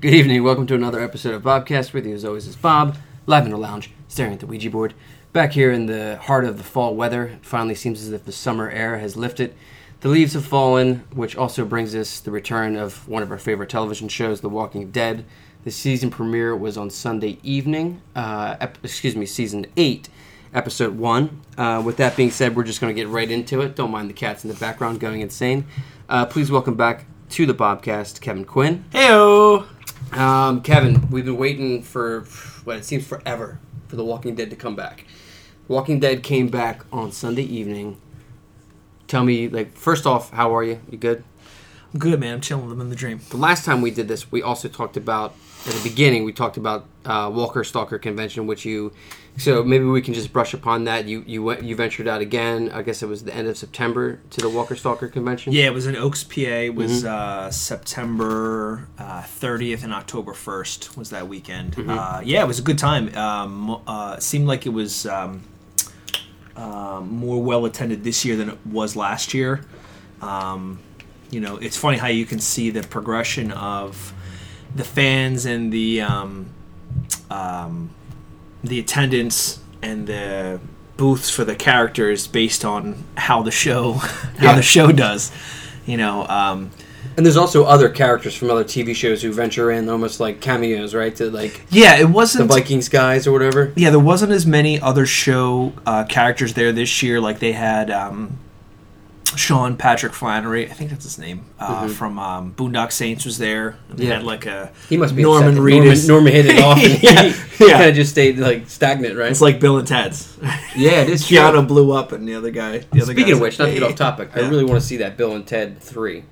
Good evening. Welcome to another episode of Bobcast. With you, as always, is Bob, live in the lounge, staring at the Ouija board. Back here in the heart of the fall weather, it finally seems as if the summer air has lifted. The leaves have fallen, which also brings us the return of one of our favorite television shows, The Walking Dead. The season premiere was on Sunday evening. Uh, ep- excuse me, season eight, episode one. Uh, with that being said, we're just going to get right into it. Don't mind the cats in the background going insane. Uh, please welcome back to the Bobcast, Kevin Quinn. Heyo. Um, Kevin, we've been waiting for what it seems forever for The Walking Dead to come back. Walking Dead came back on Sunday evening. Tell me, like, first off, how are you? You good? I'm good, man. I'm chilling. I'm in the dream. The last time we did this, we also talked about at the beginning. We talked about uh, Walker Stalker Convention, which you. So maybe we can just brush upon that. You you went you ventured out again. I guess it was the end of September to the Walker Stalker Convention. Yeah, it was in Oaks, PA. It was uh, September uh, 30th and October 1st was that weekend. Uh, yeah, it was a good time. Um, uh, it seemed like it was um, uh, more well attended this year than it was last year. Um, you know, it's funny how you can see the progression of the fans and the um, um, the attendance and the booths for the characters based on how the show how Yeah. the show does. You know, um, And there's also other characters from other TV shows who venture in almost like cameos, right? To like yeah, it wasn't. the Vikings guys or whatever. yeah, there wasn't as many other show uh, characters there this year. Like they had um, Sean Patrick Flanery, I think that's his name, uh, from um, Boondock Saints was there. And they Yeah. had like a He must be Norman Reedus. Norman, Norman hit it off, and Yeah, he, yeah. kind of just stayed like stagnant, right? It's like Bill and Ted's. yeah, it is. true. Blew up, and the other guy. The other Speaking of which, not to get off topic, I really want to see that Bill and Ted three.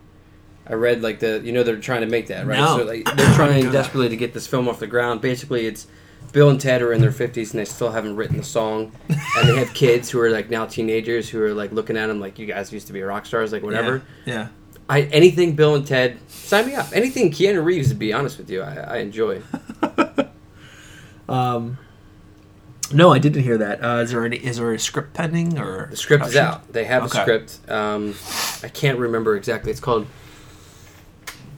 I read like the you know they're trying to make that right, No. so like, they're trying desperately to get this film off the ground. Basically, it's Bill and Ted are in their fifties and they still haven't written the song, and they have kids who are like now teenagers who are like looking at them like you guys used to be rock stars, like whatever. Yeah. I anything Bill and Ted, sign me up. Anything Keanu Reeves, to be honest with you, I, I enjoy. Um, no, I didn't hear that. Uh, is there any? Is there a script pending or The script is out. They have Okay. a script. Um, I can't remember exactly. It's called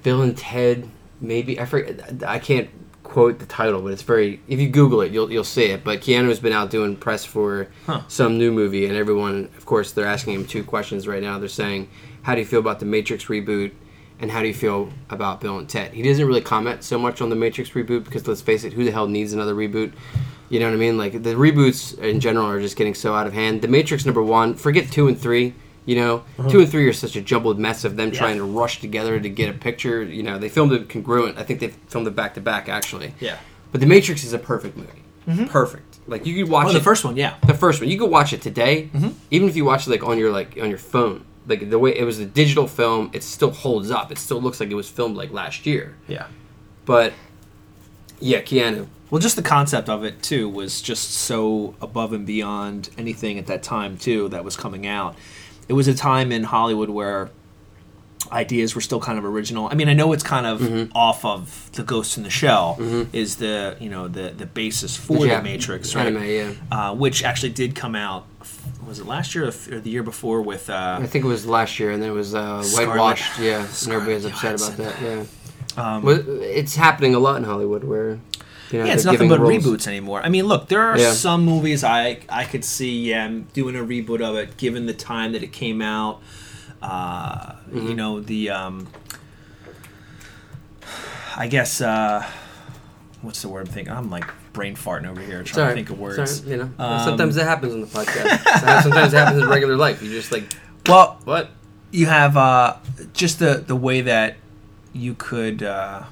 Bill and Ted. Maybe I forget. I can't quote the title, but it's very. If you Google it, you'll you'll see it. But Keanu's been out doing press for Huh. some new movie, and everyone, of course, they're asking him two questions right now. They're saying, "How do you feel about the Matrix reboot?" And how do you feel about Bill and Ted? He doesn't really comment so much on the Matrix reboot because let's face it, who the hell needs another reboot? You know what I mean? Like the reboots in general are just getting so out of hand. The Matrix number one, forget two and three. You know, uh-huh. two and three are such a jumbled mess of them Yeah. trying to rush together to get a picture. You know, they filmed it congruent. I think they filmed it back to back actually. Yeah. But the Matrix is a perfect movie. Mm-hmm. Perfect. Like you could watch Oh, it. the first one, yeah. The first one, you could watch it today, mm-hmm. even if you watch it like on your like on your phone. Like the way it was a digital film, it still holds up. It still looks like it was filmed like last year. Yeah. But yeah, Keanu. Well, just the concept of it too was just so above and beyond anything at that time too that was coming out. It was a time in Hollywood where ideas were still kind of original. I mean, I know it's kind of Mm-hmm. off of the Ghost in the Shell is the you know the the basis for Yeah. the Matrix, right? Anime, yeah. Uh, which actually did come out. Was it last year or the year before with? Uh, I think it was last year, and then it was uh, whitewashed. Yeah, and Scarlett everybody's upset about Johansson. that. Yeah, um, it's happening a lot in Hollywood where know, yeah, it's nothing but roles- reboots anymore. I mean, look, there are Yeah. some movies I I could see yeah doing a reboot of it, given the time that it came out. Uh, Mm-hmm. You know the um, I guess uh, what's the word I'm thinking? I'm like brain farting over here trying all to think of words. right, You know, Um, sometimes that happens on the podcast. sometimes it happens in regular life. You just like Well, what? you have uh, just the the way that you could uh,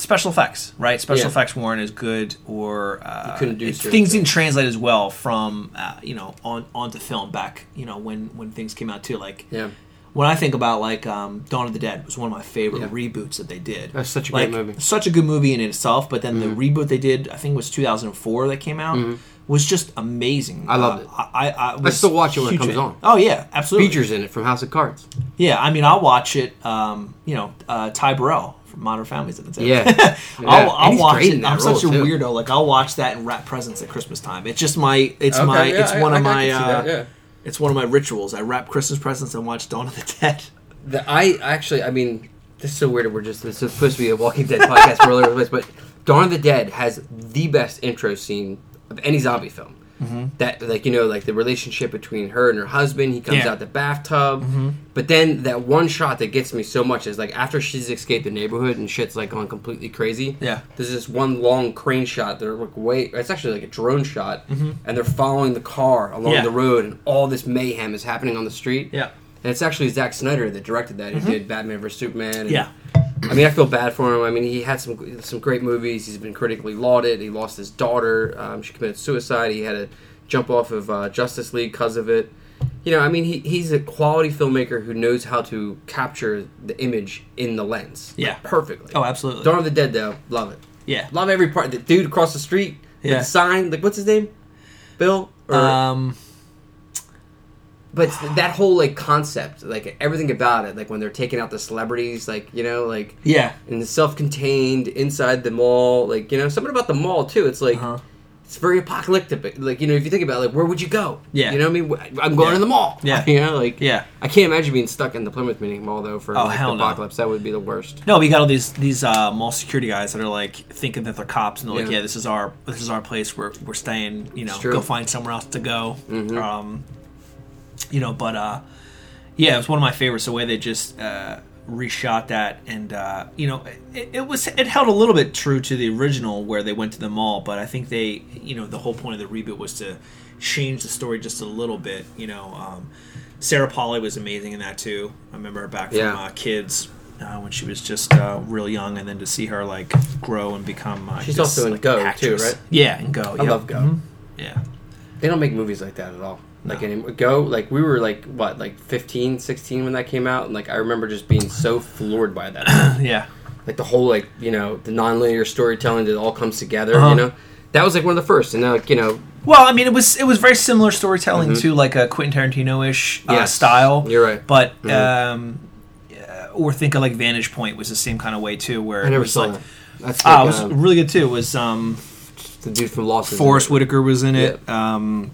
special effects, right? Special Yeah. effects weren't as good, or uh, You do it- things things. didn't translate as well from uh, you know on onto film back you know when when things came out too. Like Yeah, when I think about like um, Dawn of the Dead was one of my favorite Yeah. reboots that they did. That's such a like, great movie. Such a good movie in itself, but then Mm-hmm. the reboot they did, I think it was 2004 that came out, was just amazing. I loved Uh, it. I, I, I, was still watch it when it comes fan. on. Oh yeah, absolutely. features in it from House of Cards. Yeah, I mean, I'll watch it. Um, you know, uh, Ty Burrell from Modern Family's in it. too. Yeah. I'll, yeah. I'll watch it. I'm such a too. weirdo. Like I'll watch that and wrap presents at Christmas time. It's just my. It's Okay, my. yeah, it's I- one I- of I my. Uh, that, yeah. It's one of my rituals. I wrap Christmas presents and watch Dawn of the Dead. The, I actually, I mean, This is so weird. We're just this is supposed to be a Walking Dead podcast. We're all over the place, but Dawn of the Dead has the best intro scene of any zombie film. Mm-hmm. That like you know like the relationship between her and her husband. He comes Yeah. Mm-hmm. out the bathtub, but then that one shot that gets me so much is like after she's escaped the neighborhood and shit's like gone completely crazy. Yeah. there's this one long crane shot. They're like wait, It's actually like a drone shot, Mm-hmm. and they're following the car along Yeah. the road, and all this mayhem is happening on the street. Yeah. And it's actually Zack Snyder that directed that. He did Batman vs Superman. And, Mm-hmm. Yeah. I mean, I feel bad for him. I mean, he had some some great movies. He's been critically lauded. He lost his daughter. Um, she committed suicide. He had to jump off of uh, Justice League because of it. You know, I mean, he, he's a quality filmmaker who knows how to capture the image in the lens. like, Yeah. perfectly. Oh, absolutely. Dawn of the Dead, though, love it. Yeah. Love every part. The dude across the street Yeah. the sign, like what's his name? Bill. Or, Um. But that whole like concept, like everything about it, like when they're taking out the celebrities, like you know, like Yeah. and the self-contained inside the mall, like you know, something about the mall too. It's like Uh-huh. it's very apocalyptic. Like you know, if you think about it, like where would you go? Yeah. you know, what I mean, I'm going Yeah. to the mall. Yeah. you know, like Yeah. I can't imagine being stuck in the Plymouth Meeting Mall though for Oh, like, hell the no. apocalypse. That would be the worst. No, we got all these these uh, mall security guys that are like thinking that they're cops, and they're like, Yeah. "Yeah, this is our this is our place. We're we're staying. You know. Mm-hmm. go find somewhere else to go." Um, you know, but uh, yeah, it was one of my favorites. The way they just uh, reshot that, and uh, you know, it, it was it held a little bit true to the original where they went to the mall, but I think they, you know, the whole point of the reboot was to change the story just a little bit. You know, um, Sarah Polley was amazing in that too. I remember her back from Yeah. uh, Kids. Uh, when she was just uh, real young, and then to see her like grow and become uh, She's this, also in like, Go, too, actress. right? Yeah, and Go. I yep. love Go. Mhm. Yeah, They don't make movies like that at all. Like No. anymore. Go, like we were like what, like 15, 16 when that came out, and like I remember just being so floored by that. yeah, like the whole like you know the nonlinear storytelling that all comes together. Uh-huh. You know, that was like one of the first, and uh, like you know, Well, I mean, it was it was very similar storytelling to like a Quentin Tarantino ish uh, Mm-hmm. Yes, style. you're right. But Mhm. um, uh, or think of like Vantage Point was the same kind of way too, where I it never was saw like that. That's ah, like, it was um, really good too. It was um, the dude from Lost. Forrest. Whitaker was in it. Um,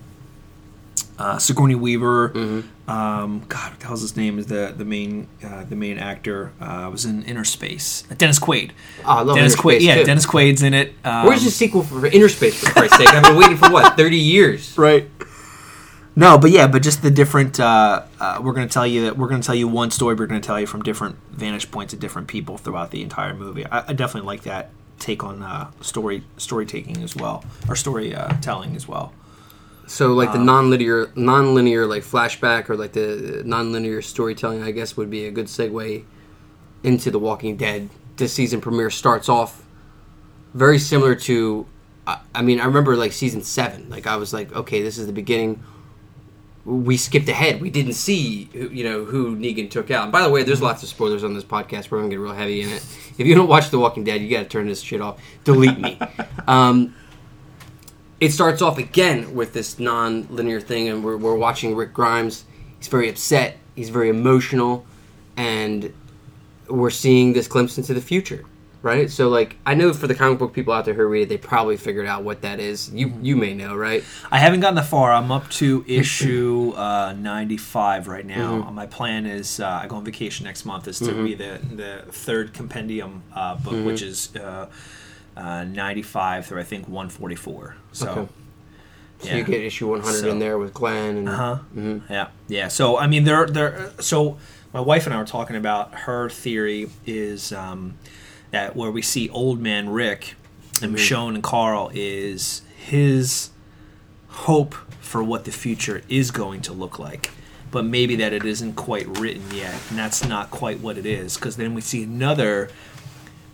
uh, Sigourney Weaver. Mm-hmm. Um, God, what the hell's his name? Is the the main uh, the main actor? Uh, was in Innerspace. Dennis Quaid. Oh, I love Dennis Inner Quaid. Space, Yeah, too. Dennis Quaid's in it. Um, Where's the sequel for Innerspace? For Christ's sake, I've been waiting for what thirty years. right no but yeah but just the different uh, uh, we're going to tell you that we're going to tell you one story we're going to tell you from different vantage points of different people throughout the entire movie i, I definitely like that take on uh, story story taking as well or story uh, telling as well So like Um, the non-linear, non-linear like flashback or like the non-linear storytelling, I guess would be a good segue into The Walking Dead. This season premiere starts off very similar to. I, I mean, I remember like season seven. Like I was like, okay, this is the beginning. We skipped ahead. We didn't see, who- you know, who Negan took out. And by the way, there's lots of spoilers on this podcast. We're gonna get real heavy in it. If you don't watch The Walking Dead, you got to turn this shit off. Delete me. um, it starts off again with this non-linear thing and we're, we're watching rick grimes. He's very upset. He's very emotional. And we're seeing this glimpse into the future right? So like i know for the comic book people out there who read it they probably figured out what that is. You you may know right? I haven't gotten that far. I'm up to issue uh, 95 right now. My plan is uh, i go on vacation next month. Is to be the, the third compendium uh, book which is uh, uh, 95 through i think 144 so Okay. so yeah. you get issue 100 So- in there with glenn and Uh-huh. Mhm. Yeah, yeah. So I mean, there, there. So my wife and I were talking about her theory is um, that where we see old man Rick and Michonne and Carl is his hope for what the future is going to look like. But maybe that it isn't quite written yet, and that's not quite what it is. Because then we see another,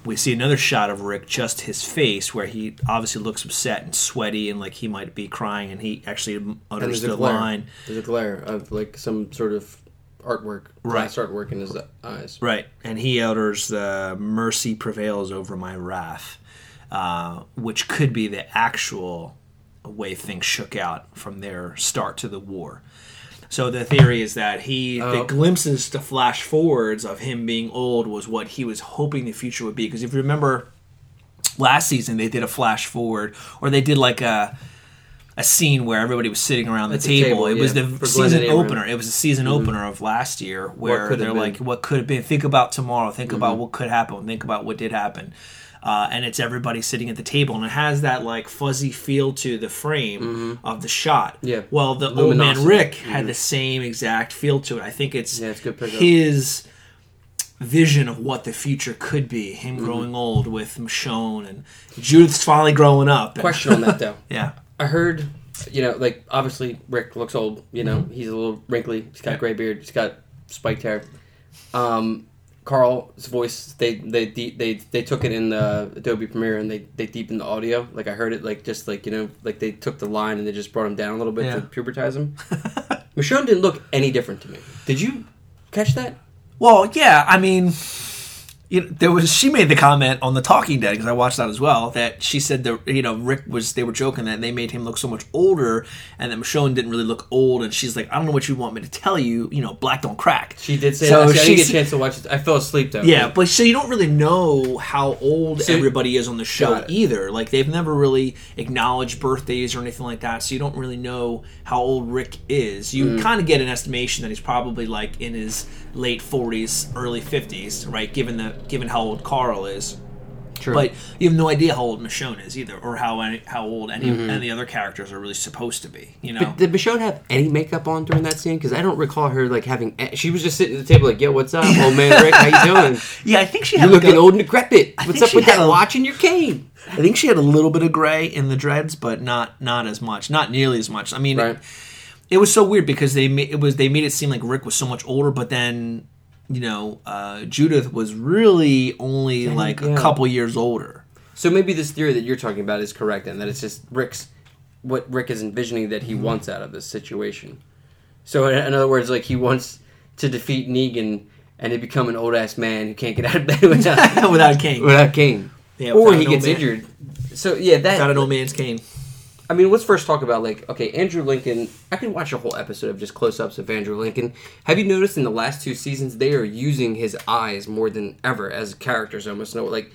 we see another shot of Rick, just his face, where he obviously looks upset and sweaty, and like he might be crying, and he actually utters the glare line. there's a glare of like some sort of artwork glass artwork in his eyes Right, and he utters the "mercy prevails over my wrath," uh, which could be the actual way things shook out from their start to the war. So the theory is that he, the Oh. glimpses, the flash forwards of him being old, was what he was hoping the future would be. Because if you remember, last season they did a flash forward, or they did like a a scene where everybody was sitting around the the table. table, It was the for season opener. It was the season mm-hmm. opener of last year where they're like, "What could have been? Think about tomorrow. Think about mm-hmm. what could happen. Think about what did happen." Uh, and it's everybody sitting at the table, and it has that like fuzzy feel to the frame of the shot. Yeah. Well, the old man. Rick had the same exact feel to it. I think it's Yeah, it's good his vision of what the future could be. Him Mm-hmm. growing old with Michonne and Judith's finally growing up. And- Question on that though. yeah. I heard, you know, like obviously Rick looks old. You know, he's a little wrinkly. He's got gray beard. He's got spiked hair. Um, Carl's voice, they they they they, took it in the Adobe Premiere and they they deepened the audio. Like I heard it, like just like you know, like they took the line and they just brought him down a little bit Yeah. to pubertize him. Michonne didn't look any different to me. Did you catch that? Well, yeah, I mean, you know, there was she made the comment on the Talking Dead because I watched that as well that she said that you know Rick was they were joking that they made him look so much older and that Michonne didn't really look old and she's like I don't know what you want me to tell you you know black don't crack She did say So that. See, I didn't get a chance to watch it. I fell asleep though. Yeah, but so you don't really know how old So- everybody is on the show either. Like they've never really acknowledged birthdays or anything like that, so you don't really know how old Rick is. You Mm. kind of get an estimation that he's probably like in his late 40s, early 50s, right? Given the given how old Carl is. True. But you have no idea how old Michonne is either, or how any, how old any Mm-hmm. any other characters are really supposed to be. You know, But did Michonne have any makeup on during that scene? Because I don't recall her like having. She was just sitting at the table like, "Yo, what's up, old man Rick? How you doing? yeah, I think she You're had like looking a- old and decrepit. What's up with that a- watch in your cane?" I think she had a little bit of gray in the dreads, but not not as much, not nearly as much. I mean, Right. it was so weird because they made it was they made it seem like Rick was so much older, but then you know uh, Judith was really only like yeah. a couple years older. So maybe this theory that you're talking about is correct, and that it's just Rick's what Rick is envisioning that Mm-hmm. he wants out of this situation. So in, in other words, like he wants to defeat Negan and to become an old ass man who can't get out of bed without without a cane, without cane, Yeah, or he an gets man. injured. So yeah, that without an old man's cane. I mean, let's first talk about like okay, Andrew Lincoln. I could watch a whole episode of just close-ups of Andrew Lincoln. Have you noticed in the last two seasons they are using his eyes more than ever as characters? Almost no, like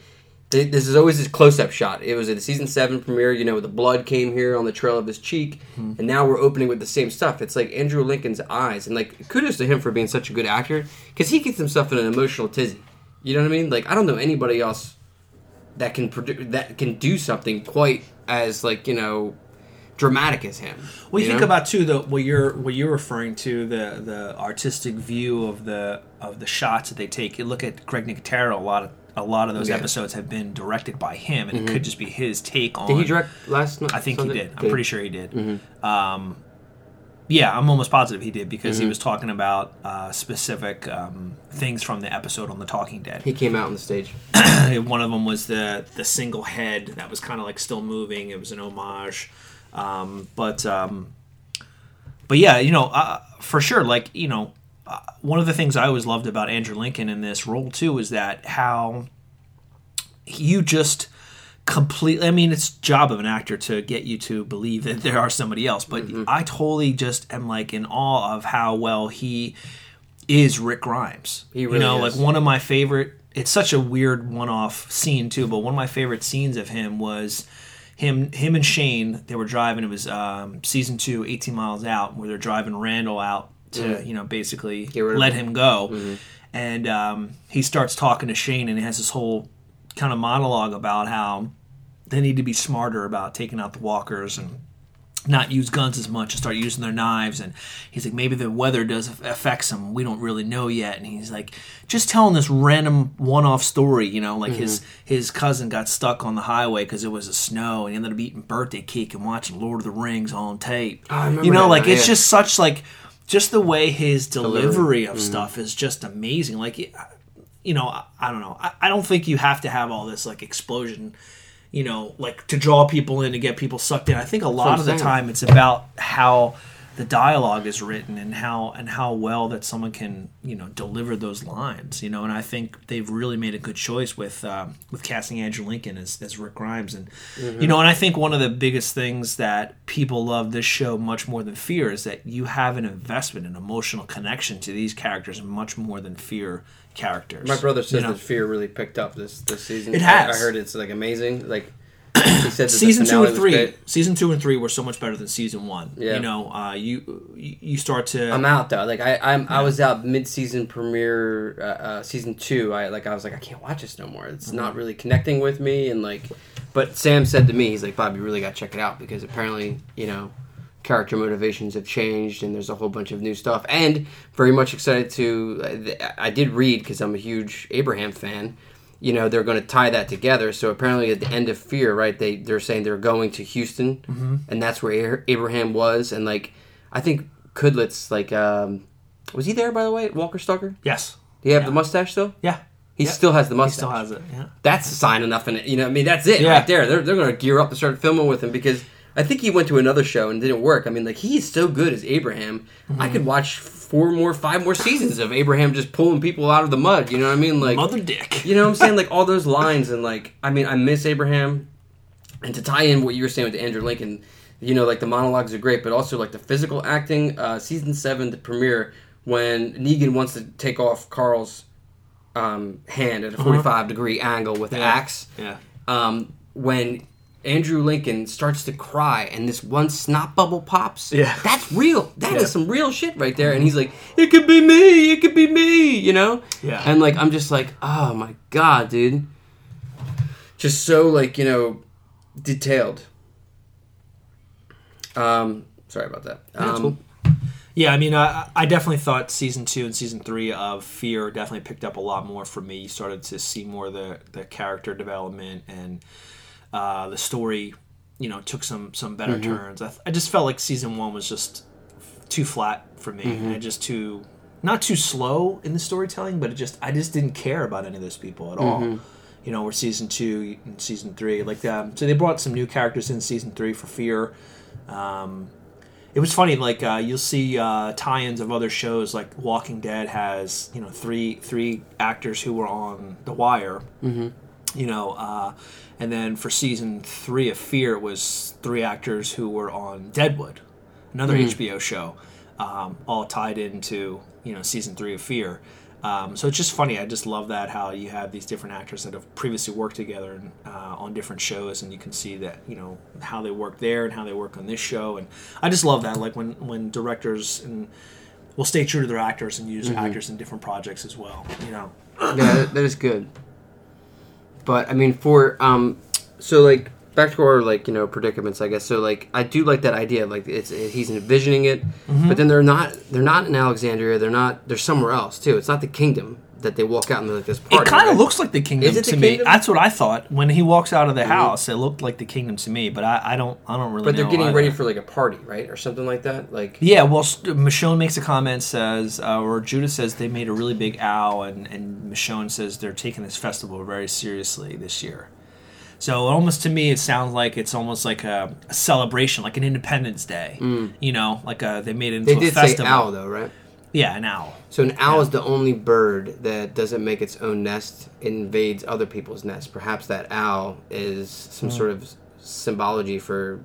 they, this is always his close-up shot. It was at the season seven premiere. You know, the blood came here on the trail of his cheek, hmm. and now we're opening with the same stuff. It's like Andrew Lincoln's eyes, and like kudos to him for being such a good actor because he gets himself in an emotional tizzy. You know what I mean? Like I don't know anybody else that can produ- that can do something quite as like you know dramatic as him. Well, you, think know? about too the what you're what you're referring to the the artistic view of the of the shots that they take. You look at Greg Nicotero. A lot of a lot of those Yeah. Mm-hmm. episodes have been directed by him, and it could just be his take on. Did he direct last night? I think he did. I'm Okay. pretty sure he did. Mm-hmm. Um, yeah, I'm almost positive he did because Mm-hmm. he was talking about uh, specific um, things from the episode on The Talking Dead. He came out on the stage. One of them was the the single head that was kind of like still moving. It was an homage, um, but um, but yeah, you know, uh, for sure. Like you know, uh, one of the things I always loved about Andrew Lincoln in this role too is that how you just completely. I mean, it's job of an actor to get you to believe that there are somebody else, but Mm-hmm. I totally just am like in awe of how well he is Rick Grimes. He you know, is. like one of my favorite. It's such a weird one-off scene too, but one of my favorite scenes of him was him him and Shane. They were driving. It was um, season two, 18 miles out, where they're driving Randall out to you know basically Get rid of let him. him go, and um, he starts talking to Shane, and he has this whole kind of monologue about how they need to be smarter about taking out the walkers and not use guns as much and start using their knives. And he's like maybe the weather does affects them we don't really know yet. And he's like just telling this random one-off story you know like his his cousin got stuck on the highway because it was a snow and he ended up eating birthday cake and watching lord of the rings on tape. Oh, you know like it's yeah. just such like just the way his delivery, Delivery. of stuff is just amazing. Like you know i, I don't know. I, I don't think you have to have all this like explosion you know, like to draw people in to get people sucked in. I think a lot of the time it's about how the dialogue is written and how and how well that someone can you know deliver those lines. You know, and I think they've really made a good choice with um, with casting Andrew Lincoln as, as Rick Grimes, and Mm-hmm. you know, and I think one of the biggest things that people love this show much more than Fear is that you have an investment, an emotional connection to these characters much more than Fear characters. My brother says you know? that Fear really picked up this this season. It I- has. I, heard it's like amazing. Like season two and three, season two and three were so much better than season one. Yeah. You know, uh, you you start to. I'm out though. Like I, I'm, I was out mid-season premiere, uh, uh, season two. I like, I was like, I can't watch this no more. It's not Mm-hmm. really connecting with me. And like, but Sam said to me, he's like, Bob, you really got to check it out because apparently, you know, character motivations have changed and there's a whole bunch of new stuff. And very much excited to. I did read because I'm a huge Abraham fan. You know, they're going to tie that together. So apparently, at the end of Fear, right? They they're saying they're going to Houston, Mm-hmm. and that's where Abraham was. And like, I think Cudlitz, like, um, was he there by the way? Walker Stalker? yes. Do you have Yeah. the mustache still? Yeah. He Yeah. still has the He mustache. still has it. Yeah. That's a sign enough, and you know, I mean, that's it Yeah. right there. They're they're going to gear up to start filming with him because I think he went to another show and didn't work. I mean, like he is so good as Abraham. Mm-hmm. I could watch four more, five more seasons of Abraham just pulling people out of the mud. You know what I mean? Like, Mother Dick. you know what I'm saying? Like all those lines and like, I mean, I miss Abraham. And to tie in what you were saying with Andrew Lincoln, you know, like the monologues are great, but also like the physical acting. Uh, season seven, the premiere, when Negan wants to take off Carl's um, hand at a 45 degree angle with the Uh-huh. Axe. Yeah. Um, when Andrew Lincoln starts to cry and this one snot bubble pops. Yeah. That's real. That is Yeah. some real shit right there. And he's like, it could be me. It could be me. You know? Yeah. And like, I'm just like, oh my God, dude. Just so like, you know, detailed. Um, sorry about that. Yeah, Um, cool. Yeah, I mean, I, I definitely thought season two and season three of Fear definitely picked up a lot more for me. You started to see more of the, the character development and uh, the story, you know, took some some better Mm-hmm. turns. I, I just felt like season one was just too flat for me Mm-hmm. and just too not too slow in the storytelling, but it just I just didn't care about any of those people at all. Mm-hmm. You know, where season two and season three, like um, so they brought some new characters in season three for Fear. Um, it was funny, like uh, you'll see uh, tie-ins of other shows, like Walking Dead has you know three three actors who were on The Wire. Mm-hmm. You know, uh, and then for season three of Fear, it was three actors who were on Deadwood, another HBO show, um, all tied into you know season three of Fear. Um, so it's just funny. I just love that how you have these different actors that have previously worked together and, uh, on different shows, and you can see that you know how they work there and how they work on this show. And I just love that, like when when directors and will stay true to their actors and use actors in different projects as well. You know, yeah, that, that is good. But I mean, for um, so like back to our like you know predicaments, I guess. So like I do like that idea. Like it's he's envisioning it, Mm-hmm. but then they're not they're not in Alexandria. They're not. They're somewhere else too. It's not the kingdom that they walk out into like this party. it kind of right? looks like the kingdom Is to the me. kingdom? That's what I thought when he walks out of the house. It looked like the kingdom to me, but I, I don't I don't really. But they're getting either. ready for like a party, right, or something like that. Like Yeah, well, Michonne makes a comment, says, uh, or Judith says they made a really big owl, and, and Michonne says they're taking this festival very seriously this year. So almost to me, it sounds like it's almost like a, a celebration, like an Independence Day. You know, like a, they made it into Mm. they a did say festival. owl though, right? Yeah, an owl. So an owl Yeah. is the only bird that doesn't make its own nest, invades other people's nests. Perhaps that owl is some Hmm. sort of symbology for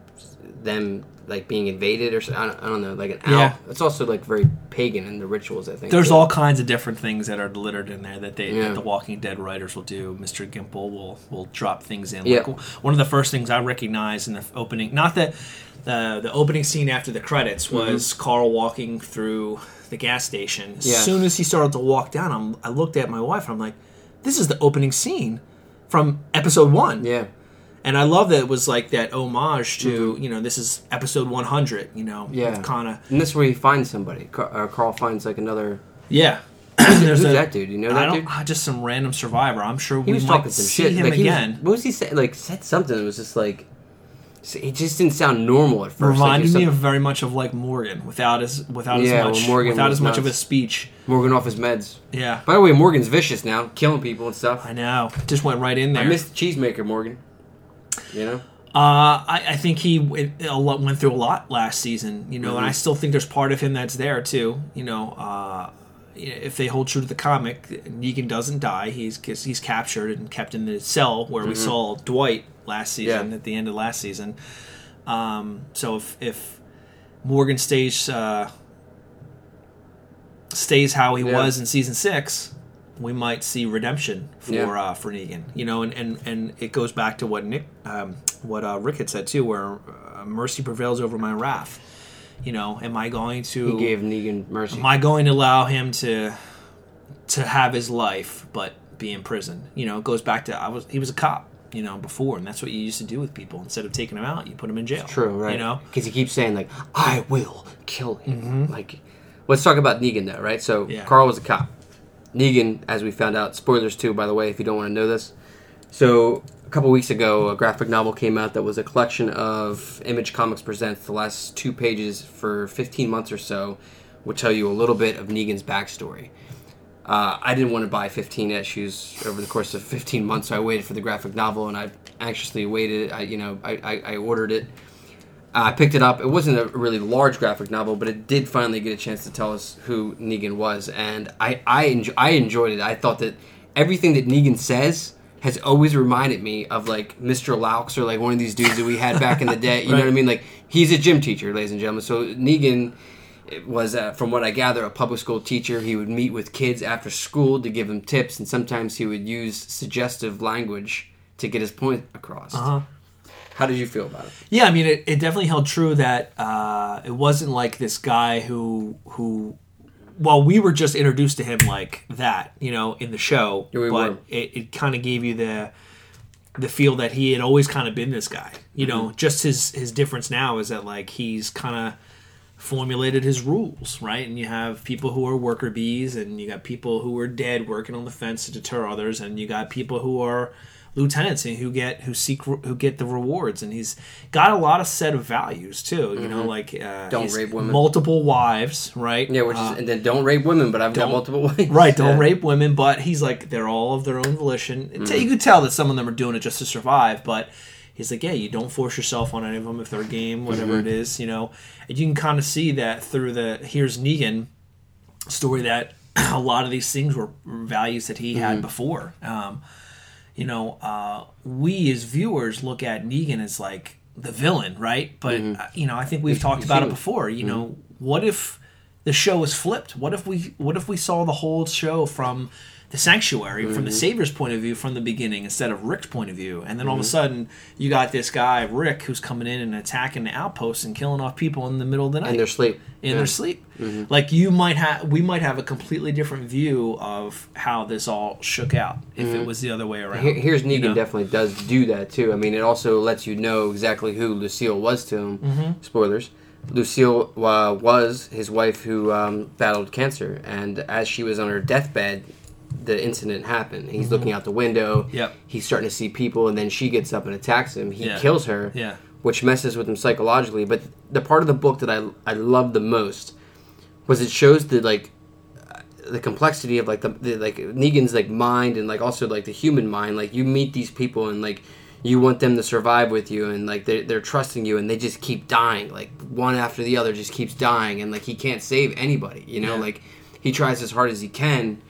them like being invaded or so- I don't, I don't know, like an owl. Yeah. It's also like very pagan in the rituals. I think There's too. all kinds of different things that are littered in there that they Yeah. that the Walking Dead writers will do. Mr. Gimple will will drop things in. Yeah. Like one of the first things I recognized in the opening, not that the the opening scene after the credits was Carl walking through the gas station. As Yeah. soon as he started to walk down, I'm, I looked at my wife. and I'm like, this is the opening scene from episode one. yeah. And I love that it was like that homage to you know this is episode 100. You know, Mm-hmm. Yeah. kind of And this is where he finds somebody. Car- uh, Carl finds like another. yeah. Who's There's a- that dude? You know I that don't dude? ah, just some random survivor. I'm sure He we was might talking some see shit. him like, he was- again. what was he saying? Like said something. It was just like. It just didn't sound normal at first. Reminded there's me of very much of like Morgan without his without Yeah, as well, much Morgan without as much of a speech. Morgan off his meds. Yeah, By the way, Morgan's vicious now, killing people and stuff. I know. Just went right in there. I missed the cheesemaker, Morgan. You know? Uh, I, I think he went, a lot, went through a lot last season, you know, Mm-hmm. and I still think there's part of him that's there too. You know, uh, if they hold true to the comic, Negan doesn't die. He's he's captured and kept in the cell where we saw Dwight last season Mm-hmm. Yeah. at the end of last season. Um, so if if Morgan stays uh, stays how he Yeah. was in season six, we might see redemption for Yeah. uh, for Negan. You know, and, and and it goes back to what Nick, um, what uh, Rick had said too, where uh, mercy prevails over my wrath. You know, am I going to He gave Negan mercy. am I going to allow him to to have his life but be in prison? You know, it goes back to I was he was a cop, you know, before, and that's what you used to do with people. Instead of taking them out, you put them in jail. True, right? You know, because he keeps saying like, "I will kill him." Mm-hmm. Like, let's talk about Negan though, right? So Yeah. Carl was a cop. Negan, as we found out, spoilers too, by the way, if you don't want to know this. So couple weeks ago, a graphic novel came out that was a collection of Image Comics presents the last two pages for 15 months or so, would tell you a little bit of Negan's backstory. Uh, I didn't want to buy 15 issues over the course of 15 months, so I waited for the graphic novel, and I anxiously waited. I, you know, I, I, I ordered it. I picked it up. It wasn't a really large graphic novel, but it did finally get a chance to tell us who Negan was, and I I, I enjoyed it. I thought that everything that Negan says has always reminded me of like Mr. Laux or like one of these dudes that we had back in the day. You know what I mean? Like he's a gym teacher, ladies and gentlemen. So Negan was, uh, from what I gather, a public school teacher. He would meet with kids after school to give them tips, and sometimes he would use suggestive language to get his point across. Uh-huh. How did you feel about it? Yeah, I mean, it, it definitely held true that uh, it wasn't like this guy who who. Well, we were just introduced to him like that, you know, in the show, Yeah, we but were. it, it kind of gave you the the feel that he had always kind of been this guy. You know, Mm-hmm. just his his difference now is that like he's kind of formulated his rules, right? And you have people who are worker bees, and you got people who are dead working on the fence to deter others, and you got people who are lieutenants and who get who seek who get the rewards, and he's got a lot of set of values too. You know, like uh, Mm-hmm. Don't rape women. multiple wives, right? Yeah, which Uh, is, and then don't rape women, but I've got multiple wives. Right, don't Yeah. rape women, but he's like they're all of their own volition. Mm-hmm. You could tell that some of them are doing it just to survive, but he's like, yeah, you don't force yourself on any of them if they're game, whatever Mm-hmm. it is, you know. And you can kind of see that through the here's Negan story that a lot of these things were values that he Mm-hmm. had before. Um, you know, uh, we as viewers look at Negan as like the villain, right? But uh, you know, I think we've talked Mm-hmm. about it before. You know, what if the show was flipped? What if we what if we saw the whole show from the sanctuary, from the Mm-hmm. Savior's point of view, from the beginning, instead of Rick's point of view, and then all of a Mm-hmm. sudden you got this guy Rick who's coming in and attacking the outposts and killing off people in the middle of the night in their sleep. in Yeah. their sleep. Mm-hmm. Like you might have, we might have a completely different view of how this all shook out if it was the other way around. Mm-hmm. Here- Here's Negan you know? definitely does do that too. I mean, it also lets you know exactly who Lucille was to him. Mm-hmm. Spoilers. Lucille uh, was his wife who um, battled cancer, and as she was on her deathbed, the incident happened. He's looking out the window. Mm-hmm. Yep. He's starting to see people, and then she gets up and attacks him. He Yeah. kills her. Yeah. Which messes with him psychologically. But the part of the book that I I loved the most was it shows the like the complexity of like the, the like Negan's like mind and like also like the human mind. Like you meet these people and like you want them to survive with you and like they're, they're trusting you and they just keep dying like one after the other just keeps dying and like he can't save anybody you know Yeah. like he tries as hard as he can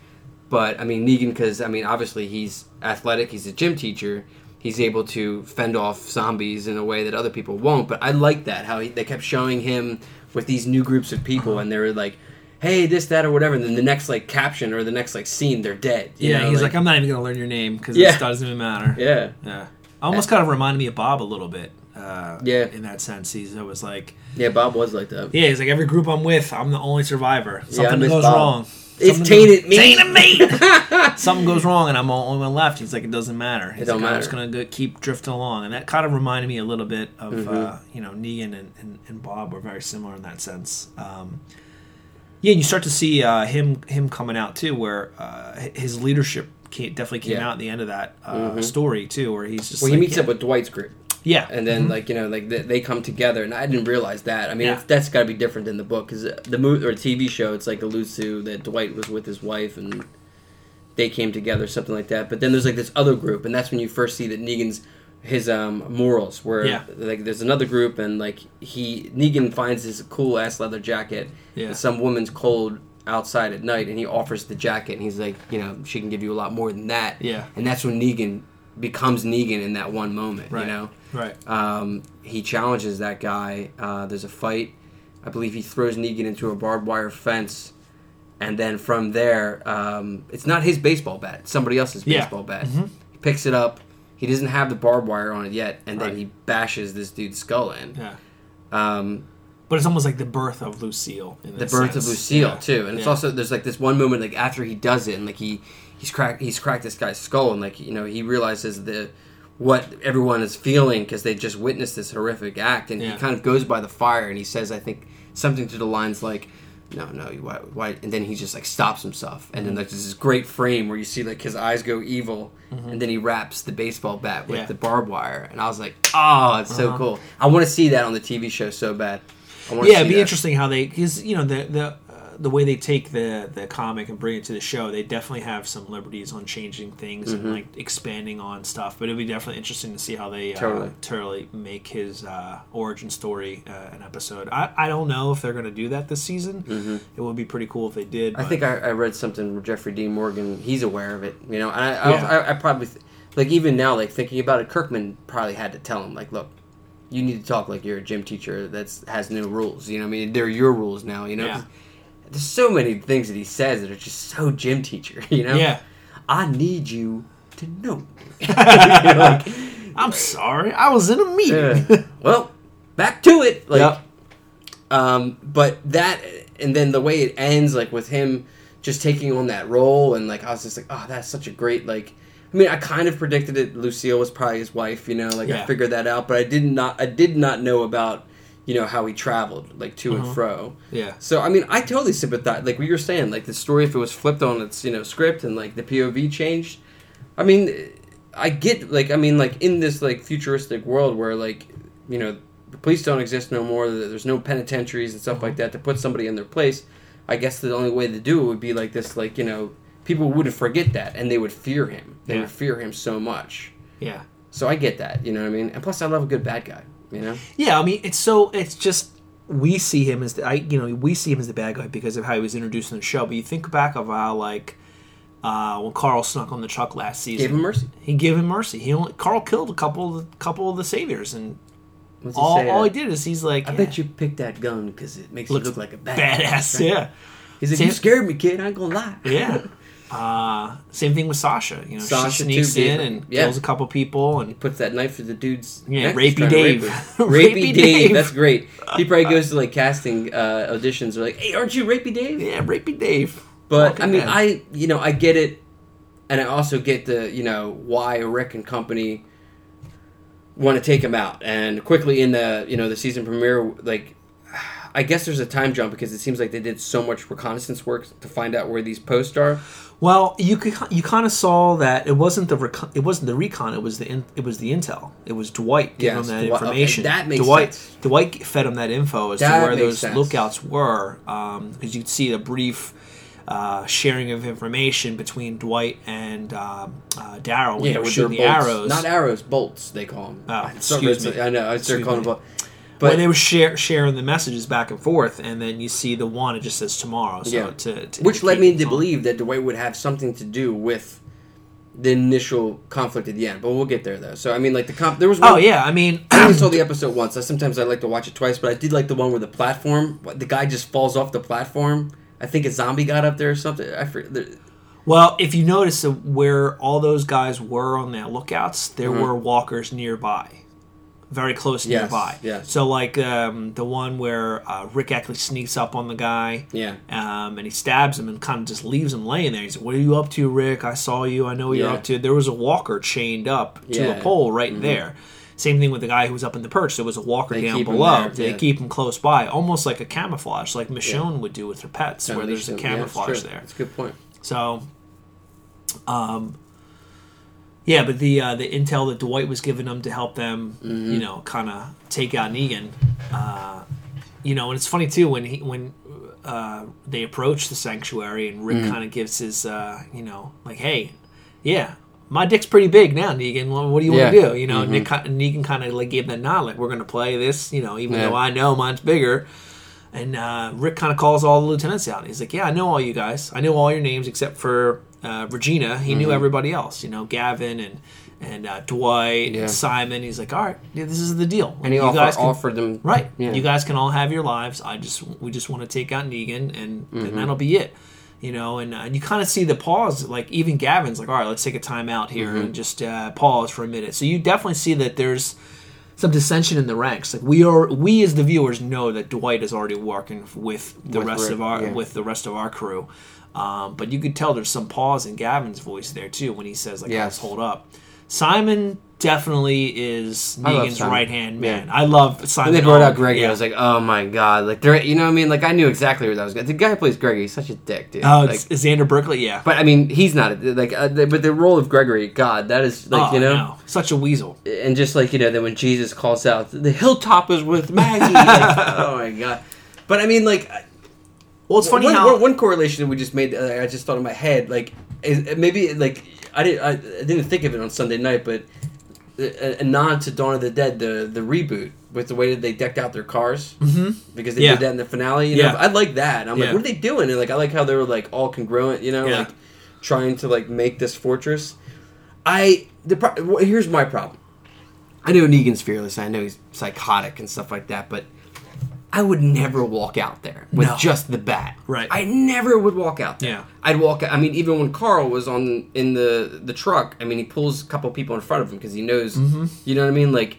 but i mean negan because i mean obviously he's athletic he's a gym teacher he's able to fend off zombies in a way that other people won't but i like that how he, they kept showing him with these new groups of people and they were like hey this that or whatever and then the next like caption or the next like scene they're dead you yeah, know, he's like, I'm not even going to learn your name because Yeah. it doesn't even matter. yeah Yeah. Almost kind of reminded me of Bob a little bit. Uh, Yeah. In that sense, he's it was like, yeah bob was like that yeah, he's like every group I'm with, I'm the only survivor. Yeah, Something miss goes Bob. wrong. It's Something tainted meat. Tainted meat. Something goes wrong, and I'm the only one left. He's like, it doesn't matter. He's don't like, I'm just gonna go, keep drifting along, and that kind of reminded me a little bit of Mm-hmm. uh, you know Negan and, and, and Bob were very similar in that sense. Um, yeah, and you start to see uh, him him coming out too, where uh, his leadership came, definitely came Yeah. Mm-hmm. out at the end of that uh, story too, where he's just well like, he meets yeah, up with dwight's group yeah, and then like you know like they, they come together and i didn't realize that i mean Yeah. it's, that's got to be different than the book because the movie or tv show it's like alludes to that dwight was with his wife and they came together something like that but then there's like this other group and that's when you first see that negan's his um morals where Yeah. like there's another group and like he negan finds this cool ass leather jacket Yeah. and some woman's cold outside at night and he offers the jacket and he's like you know she can give you a lot more than that Yeah. and that's when negan becomes negan in that one moment Right. you know right, um, he challenges that guy. Uh, there's a fight. I believe he throws Negan into a barbed wire fence, and then from there, um, it's not his baseball bat; it's somebody else's Yeah. baseball bat. He picks it up. He doesn't have the barbed wire on it yet, and then he bashes this dude's skull in. Yeah. Um, But it's almost like the birth of Lucille. In the birth sense. of Lucille Yeah. too, and it's Yeah. also there's like this one moment like after he does it, and like he he's cracked he's cracked this guy's skull, and like you know he realizes the what everyone is feeling because they just witnessed this horrific act, and Yeah. he kind of goes by the fire, and he says I think something to the lines like. No, no, you- why, why? And then he just like stops himself, and Mm-hmm. then like there's this great frame where you see like his eyes go evil, and then he wraps the baseball bat with Mm-hmm. Yeah. the barbed wire, and I was like, oh, it's so Uh-huh. cool. I want to see that on the TV show so bad. I yeah, see it'd be that. interesting how they because you know the the the way they take the the comic and bring it to the show. They definitely have some liberties on changing things Mm-hmm. and like expanding on stuff. But it'd be definitely interesting to see how they Totally. uh, totally make his uh, origin story uh, an episode. I, I don't know if they're going to do that this season. It would be pretty cool if they did. Mm-hmm. I but- think I, I read something with Jeffrey D. Morgan. He's aware of it, you know. And I, I, Yeah. I, I probably th- like even now, like thinking about it, Kirkman probably had to tell him, like, look, you need to talk like you're a gym teacher that's has no rules. You know, what I mean, they're your rules now. You know, Yeah. There's so many things that he says that are just so gym teacher. You know, yeah. I need you to know. You know, like, I'm sorry, I was in a meeting. yeah. well, back to it. Like, Yep. um, but that, and then the way it ends, like with him just taking on that role, and like I was just like, oh, that's such a great like. I mean, I kind of predicted it. Lucille was probably his wife, you know, like I figured that out, but I did not. I did not know about, you know, how he traveled like to Uh-huh. and fro. yeah. So I mean, I totally sympathize. Like what you were saying, like the story if it was flipped on its you know script and like the POV changed. I mean, I get like I mean like in this like futuristic world where like you know the police don't exist no more. There's no penitentiaries and stuff like that to put somebody in their place. I guess the only way to do it would be like this, like you know, people wouldn't forget that and they would fear him. They Yeah. would fear him so much. Yeah. So I get that, you know what I mean. And plus, I love a good bad guy. You know. Yeah, I mean, it's so it's just we see him as the I you know we see him as the bad guy because of how he was introduced in the show. But you think back of how like uh, when Carl snuck on the truck last season, Gave him mercy. He gave him mercy. He only Carl killed a couple of the, couple of the saviors, and What's all, say? all Uh, he did is he's like, I bet you picked that gun because it makes Looks you look like a badass. badass. right? Yeah, He's like, Same- you scared me, kid. I ain't gonna lie. yeah. Uh, same thing with Sasha. You know, Sasha, she sneaks in and Yeah. kills a couple people, and he Puts that knife to the dude's Yeah, Rapey rape Dave. him. Rapey Rapey Dave. Dave. That's great. He probably goes to like casting uh, auditions. They're like, hey, aren't you Rapey Dave? yeah, rapey Dave. But Walking I mean, Dead. I you know I get it, and I also get the you know why Rick and company want to take him out. And quickly in the you know the season premiere, like I guess there's a time jump because it seems like they did so much reconnaissance work to find out where these posts are. Well, you could you kind of saw that it wasn't the recon, it wasn't the recon. It was the in, it was the intel. It was Dwight giving Yes, him that Dwight- okay, information. that makes Dwight sense. Dwight fed him that info as That to where those sense. lookouts were, because you'd see a brief uh, sharing of information between Dwight and um, uh, Daryl when they were shooting the bolts. arrows. not arrows, bolts. They call them. Oh, excuse me. I know. I started calling them. But they were share, sharing the messages back and forth, and then you see the one it just says tomorrow. So Yeah. to, to which led me to on. believe that Dwight would have something to do with the initial conflict at the end. But we'll get there though. So I mean, like the comp. There was one, Oh yeah, I mean, I only saw the episode once. I sometimes I like to watch it twice, but I did like the one where the platform, the guy just falls off the platform. I think a zombie got up there or something. I forget. Well, if you notice uh, where all those guys were on their lookouts, there were walkers nearby, very close Mm-hmm. Yes, nearby. yes. So, like um, the one where uh, Rick actually sneaks up on the guy, Yeah. um, and he stabs him and kind of just leaves him laying there. He's like, "What are you up to, Rick? I saw you. I know what you're up to." There was a walker chained up to Yeah. Mm-hmm. a pole right there. Same thing with the guy who was up in the perch. There was a walker They down below. They yeah. keep him close by, almost like a camouflage, like Michonne would do with her pets, where there's a Yeah, camouflage there. That's a good point. So, um, yeah, but the uh, the intel that Dwight was giving them to help them, Mm-hmm. you know, kind of take out Negan, uh, you know, and it's funny too when he when uh, they approach the sanctuary and Mm-hmm. Rick kind of gives his, uh, you know, like, hey, yeah. My dick's pretty big now, Negan. Well, What do you want to do? You know, Nick, Negan kind of like gave that nod, like we're gonna play this. You know, even Yeah. though I know mine's bigger. And uh, Rick kind of calls all the lieutenants out. He's like, "Yeah, I know all you guys. I know all your names except for uh, Regina. He Mm-hmm. knew everybody else. You know, Gavin and and uh, Dwight Yeah. and Simon. He's like, all right, yeah, this is the deal. And he you offer, guys can, offered them right. Yeah. You guys can all have your lives. I just we just want to take out Negan, and, Mm-hmm. and that'll be it. you know, and, uh, and you kind of see the pause. Like even Gavin's like, all right, let's take a time out here Mm-hmm. and just uh, pause for a minute. So you definitely see that there's some dissension in the ranks. Like we are, we as the viewers know that Dwight is already working with the With rest Rick, of our yeah. with the rest of our crew. Um, but you could tell there's some pause in Gavin's voice there too when he says like, Yes. "Let's hold up." Simon definitely is I love Negan's Simon. right hand man. I love Simon. When they brought out Greggy. I was like, oh my god, like they're, you know what I mean? Like I knew exactly where that was going. The guy who plays Greggy, he's such a dick, dude. "Oh, like, Xander Berkeley." Yeah, but I mean, he's not a, like, uh, the, but the role of Gregory, God, that is like, Oh, you know, no. such a weasel. and just like you know, then when Jesus calls out, the hilltop is with Maggie. like, oh my god. But I mean, like, Well, it's funny one, how one- one correlation we just made. Uh, I just thought in my head, like is, maybe like I didn't I, didn't think of it on Sunday night, but a, a nod to Dawn of the Dead, the the reboot with the way that they decked out their cars Mhm. because they Yeah. did that in the finale. You know, Yeah. I like that. I'm like, what are they doing? And like, I like how they were like all congruent. You know, Yeah. like trying to like make this fortress. I the pro- here's my problem. I know Negan's fearless. I know he's psychotic and stuff like that, but I would never walk out there with No. just the bat. Right. I never would walk out there. Yeah. I'd walk. I mean, even when Carl was on in the the truck, I mean, he pulls a couple people in front of him because he knows. Mm-hmm. You know what I mean? Like,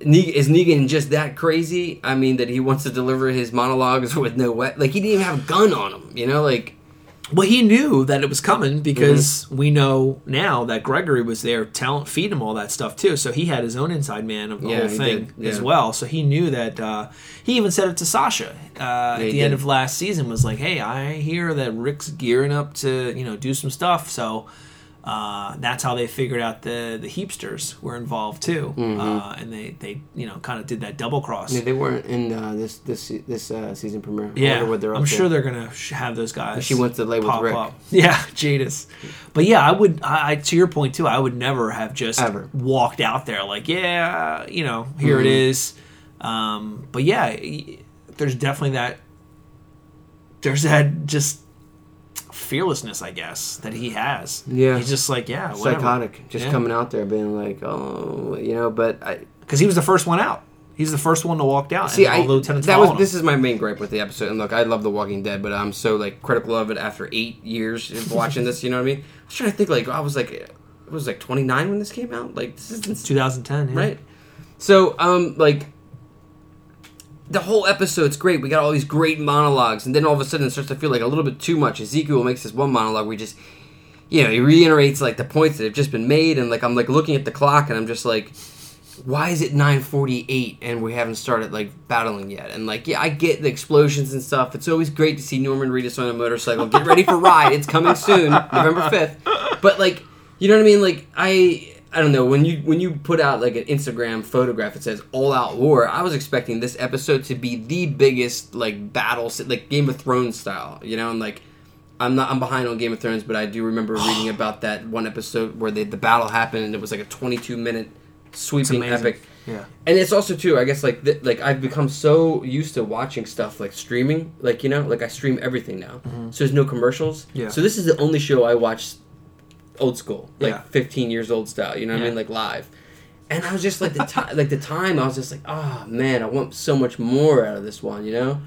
is Negan just that crazy? I mean, that he wants to deliver his monologues with no wet. Like, he didn't even have a gun on him. You know, like. Well, he knew that it was coming because Mm-hmm. we know now that Gregory was there, talent feed him all that stuff too. So he had his own inside man of the Yeah, whole thing did, as well. So he knew that. Uh, he even said it to Sasha uh, at he the end of last season. Was like, "Hey, I hear that Rick's gearing up to you know do some stuff." So. Uh, that's how they figured out the the heapsters were involved too, uh, and they, they you know kind of did that double cross. Mm-hmm. Yeah, they weren't in uh, this this this uh, season premiere. Yeah, wonder what they're up I'm to. sure they're gonna sh- have those guys. She wants to lay with Rick. up. Yeah, Jadis. But yeah, I would. I, to your point too. I would never have just Ever. walked out there like, yeah, you know, here it Mm-hmm. is. Um, but yeah, there's definitely that. There's that just fearlessness, I guess, that he has. Yeah. he's just like, yeah, whatever. psychotic, just Yeah. coming out there being like, oh, you know. But I because he was the first one out. He's the first one to walk out. see, I all the lieutenants that was him. this is my main gripe with the episode. And look, I love The Walking Dead, but I'm so like critical of it after eight years of watching this. You know what I mean? I was trying to think like I was like, it was like 29 when this came out. Like this is 2010, yeah. right? So, um, like the whole episode's great. We got all these great monologues, and then all of a sudden it starts to feel like a little bit too much. Ezekiel makes this one monologue where he just, you know, he reiterates like the points that have just been made, and like I'm like looking at the clock, and I'm just like, why is it 9:48 and we haven't started like battling yet? And like, yeah, I get the explosions and stuff. It's always great to see Norman Reedus on a motorcycle. Get ready for ride. It's coming soon, November 5th. But like, you know what I mean? Like, I I don't know when you when you put out like an Instagram photograph that says all out war. I was expecting this episode to be the biggest like battle, like Game of Thrones style. You know, and like. I'm not. I'm behind on Game of Thrones, but I do remember reading about that one episode where they, the battle happened, and it was like a 22 minute sweeping epic. Yeah. And it's also too, I guess, like th- like I've become so used to watching stuff like streaming, like you know, like I stream everything now, so there's no commercials. Mm-hmm. Yeah. So this is the only show I watch old school, like Yeah. 15 years old style. You know what I mean, like live. And I was just like the time, like the time, I was just like, oh man, I want so much more out of this one. You know?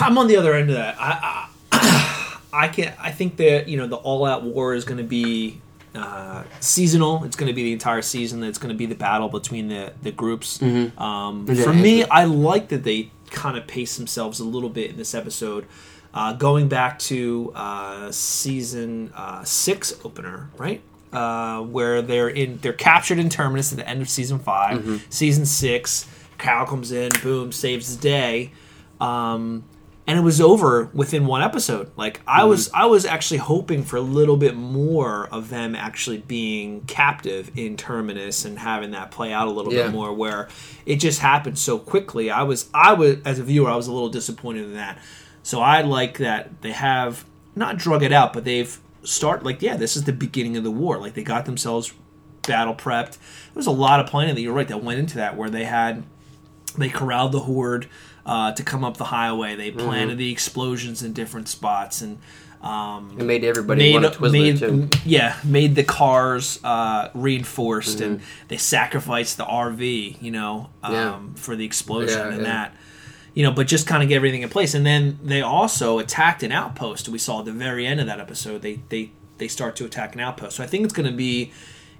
I'm on the other end of that. I I, I can I think that you know the all out war is going to be uh, seasonal. It's going to be the entire season. It's going to be the battle between the the groups. Um, Yeah, for me, I like that they kind of pace themselves a little bit in this episode. Uh, going back to uh, season uh, six opener, right? Uh, where they're in, they're captured in Terminus at the end of season 5 Season six, Carol comes in, boom, saves the day. Um, and it was over within one episode. Like I was, I was actually hoping for a little bit more of them actually being captive in Terminus and having that play out a little Yeah. bit more. Where it just happened so quickly. I was, I was as a viewer, I was a little disappointed in that. So I like that they have not drug it out, but they've start like yeah, this is the beginning of the war. Like they got themselves battle prepped. There was a lot of planning that you're right that went into that where they had they corralled the horde uh, to come up the highway. They Mm-hmm. planted the explosions in different spots and um, It made everybody made, want a made too. yeah made the cars uh, reinforced and Mm-hmm. they sacrificed the RV you know um, Yeah. for the explosion Yeah, and yeah. that you know, but just kind of get everything in place. And then they also attacked an outpost. We saw at the very end of that episode. They they they start to attack an outpost. So I think it's going to be.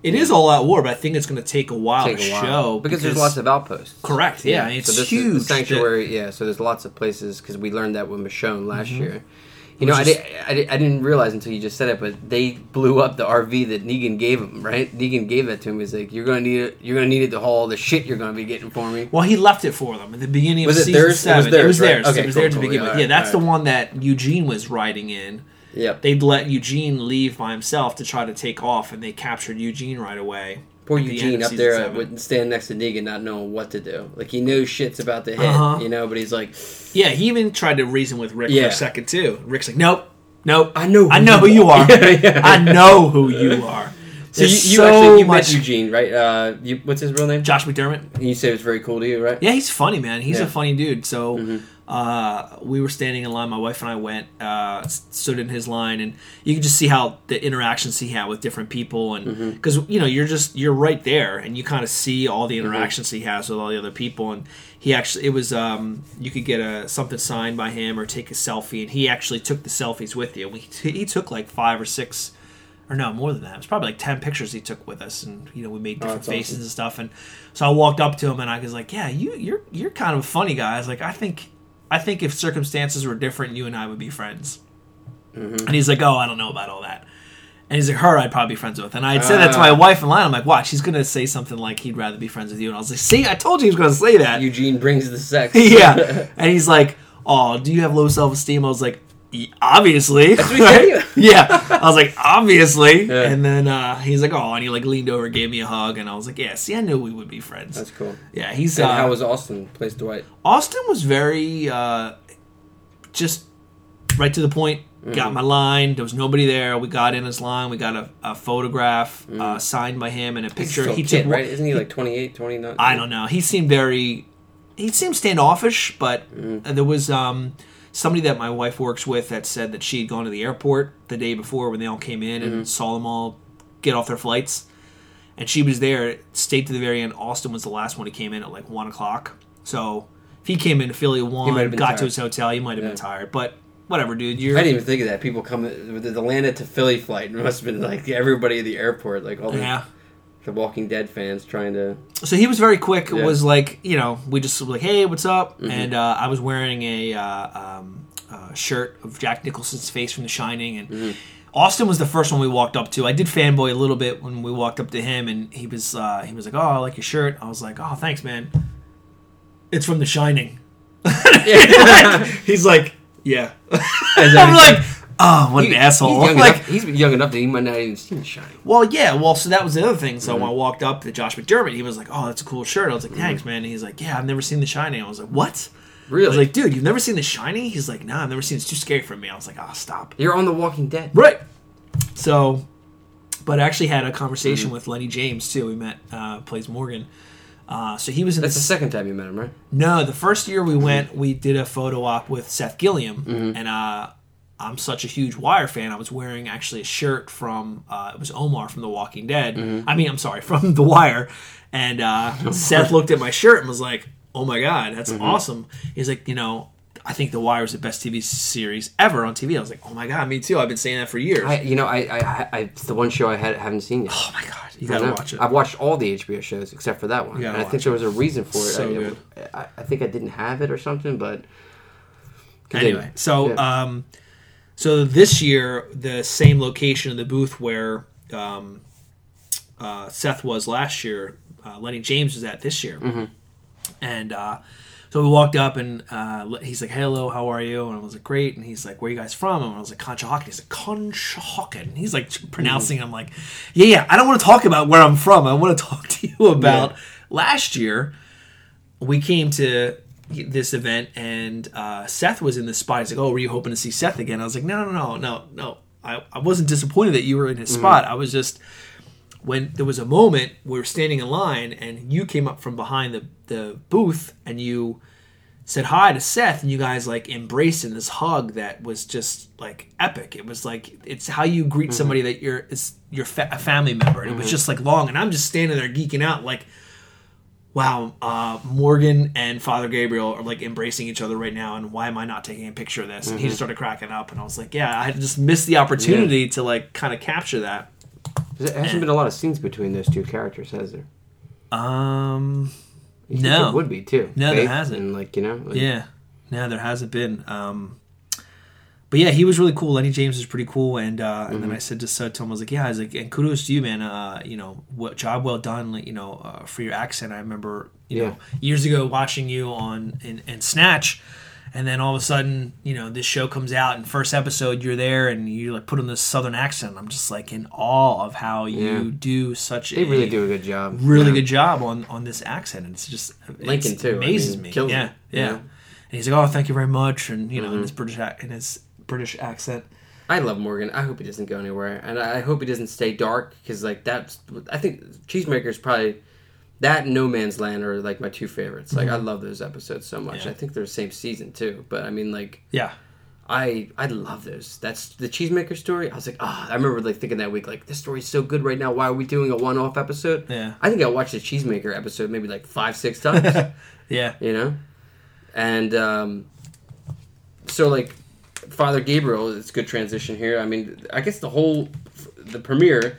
It is all out war, but I think it's going to take a while Take to a while. show because, there's lots of outposts. correct. Yeah, it's so this huge. Is the sanctuary. Yeah, so there's lots of places because we learned that with Michonne last mm-hmm. year. You know, I, is- I, did, I didn't realize until you just said it, but they blew up the RV that Negan gave him. Right? Negan gave that to him. He's like, "You're gonna need it. You're gonna need it to haul all the shit you're gonna be getting for me." Well, he left it for them at the beginning Was of it season theirs? It was seven. theirs, right? theirs. Okay, it was cool, there to cool. begin Yeah, with. Yeah, that's alright. the one that Eugene was riding in. Yep. They'd let Eugene leave by himself to try to take off, and they captured Eugene right away. Poor at Eugene of up there seven. with standing next to Negan, not knowing what to do. Like he knows shit's about to hit, Uh-huh. you know, but he's like, Yeah, he even tried to reason with Rick for Yeah. a second too. Rick's like, "Nope, nope. I know who I know you who you are." are. Yeah, yeah. I know who you are." So you, There's you so actually you much. met Eugene, right? Uh, you, what's his real name? Josh McDermitt. And you say it was very cool to you, right? Yeah, he's funny, man. He's a funny dude. So Mhm. Uh, we were standing in line. My wife and I went, uh, stood in his line, and you can just see how the interactions he had with different people, and Mm-hmm. because you know you're just you're right there, and you kind of see all Mm-hmm. the interactions he has with all the other people, and he actually it was um, you could get a something signed by him or take a selfie, and he actually took the selfies with you. We he took like five or six. Or no, more than that. It was probably like ten pictures he took with us, and you know we made different that's faces awesome. and stuff. And so I walked up to him and I was like, "Yeah, you you're you're kind of a funny guy." I was like, "I think I think if circumstances were different, you and I would be friends." Mm-hmm. And he's like, "Oh, I don't know about all that." And he's like, "Her, I'd probably be friends with." And I had said that to Ah. my wife in line. I'm like, "Watch, he's gonna say something like he'd rather be friends with you." And I was like, "See, I told you he was gonna say that." Eugene brings the sex. yeah. And he's like, "Oh, do you have low self esteem?" I was like, "Y- "Obviously." That's what he yeah. I was like, "Obviously." Yeah. And then uh, he's like, "Oh," and he like leaned over, gave me a hug, and I was like, "Yeah, see, I knew we would be friends." That's cool. yeah, he's And uh, how was Austin? Plays Dwight. Austin was very uh, just right to the point. Got my line. There was nobody there. We got in his line. We got a, a photograph uh, signed by him and a He's picture. still He kid, took right? Isn't he like 28, 29? I don't know. He seemed very. He seemed standoffish, but Mm-hmm. there was um, somebody that my wife works with that said that she had gone to the airport the day before when they all came in Mm-hmm. and saw them all get off their flights, and she was there, stayed to the very end. Austin was the last one who came in at like one o'clock. So if he came into Philly at might one, got tired. to his hotel, he might have Yeah. been tired, but whatever, dude. You're I didn't even think of that. People come with the Atlanta to Philly flight. It must have been like everybody at the airport, like all the, yeah. The Walking Dead fans trying to. So he was very quick. It Yeah. was like you know we just were like, hey, what's up? Mm-hmm. And uh, I was wearing a uh, um, uh, shirt of Jack Nicholson's face from The Shining, and Mm-hmm. Austin was the first one we walked up to. I did fanboy a little bit when we walked up to him, and he was uh, he was like, oh, I like your shirt. I was like, oh, thanks, man. It's from The Shining. He's like, yeah. I'm like, oh, what an asshole. He's young, like, enough, he's young enough that he might not even seen The Shining. well, yeah. Well, so that was the other thing. So Mm-hmm. when I walked up to Josh McDermitt, he was like, "Oh, that's a cool shirt." I was like, "Thanks, man." And he's like, "Yeah, I've never seen The Shining." I was like, "What?" Really? I was like, "Dude, you've never seen The Shining?" He's like, "Nah, I've never seen. it. It's too scary for me." I was like, "Oh, stop." You're on The Walking Dead. Right. So, but I actually had a Mm-hmm. conversation with Lennie James too. We met, uh, plays Morgan. Uh, so he was in That's the the second time you met him, right? no, the first year we went, we did a photo op with Seth Gilliam, Mm-hmm. and uh, I'm such a huge Wire fan. I was wearing actually a shirt from uh, it was Omar from The Walking Dead. Mm-hmm. I mean, I'm sorry, from The Wire. And uh, Seth looked at my shirt and was like, "Oh my god, that's Mm-hmm. awesome." He's like, you know. I think The Wire is the best TV series ever on TV. I was like, "Oh my god, me too! I've been saying that for years." I, you know, I, I, I, it's the one show I had, haven't seen yet. oh my god, you gotta watch it. I've watched all the HBO shows except for that one. And I think there was a reason for it. So I, good. I, I think I didn't have it or something, but anyway so Yeah. um so this year the same location of the booth where um uh seth was last year uh, lennie james was at this year Mm-hmm. and uh so we walked up and uh, he's like, "Hello, how are you?" And I was like, "Great." And he's like, "Where are you guys from?" And I was like, "Conshohocken." He's like, "Conshohocken." And he's like pronouncing. it. I'm like, "Yeah, yeah. I don't want to talk about where I'm from. I want to talk to you about last year." we came to this event and uh, Seth was in the spot. He's like, "Oh, were you hoping to see Seth again?" I was like, "No, no, no, no, no. I, I wasn't disappointed that you were in his mm. spot. I was just when there was a moment we were standing in line and you came up from behind the the booth and you said hi to Seth and you guys like embraced in this hug that was just like epic. It was like it's how you greet mm-hmm. somebody that you're it's your fa- a family member and it was mm-hmm. just like long and I'm just standing there geeking out like wow, uh, Morgan and Father Gabriel are like embracing each other right now, and why am I not taking a picture of this? And he just started cracking up, and I was like, yeah, I just missed the opportunity to like kind of capture that. There hasn't been a lot of scenes between those two characters, has there? Um, No. there would be too. No, there hasn't. And like you know, like, yeah, no, there hasn't been. Um, but yeah, he was really cool. Lennie James was pretty cool, and uh, and then I said to him, I was like, yeah, I was like, and kudos to you, man. Uh, you know, what job well done. Like, you know, uh, for your accent. I remember, you Yeah. know, years ago watching you on in, in Snatch, and then all of a sudden, you know, this show comes out, and first episode you're there, and you like put on this southern accent. I'm just like in awe of how you do such. They a, really do a good job. really Yeah. good job on on this accent. And it's just Lincoln, it's- too. I amazes mean, me. Yeah, yeah. yeah. And he's like, "Oh, thank you very much," and you know, Mm-hmm. in his British in his British accent. I love Morgan. I hope he doesn't go anywhere, and I hope he doesn't stay dark because like that's. I think Cheesemaker's probably that and No Man's Land are like my two favorites. Like I love those episodes so much. Mm-hmm. Yeah. I think they're the same season too, but I mean like Yeah, I I love those. That's the Cheesemaker story. I was like, ah, I remember like thinking that week, like this story's so good right now. Why are we doing a one-off episode? Yeah. I think I watched the Cheesemaker episode maybe like five, six times. yeah, you know, and um, so like Father Gabriel, it's a good transition here. I mean, I guess the whole the premiere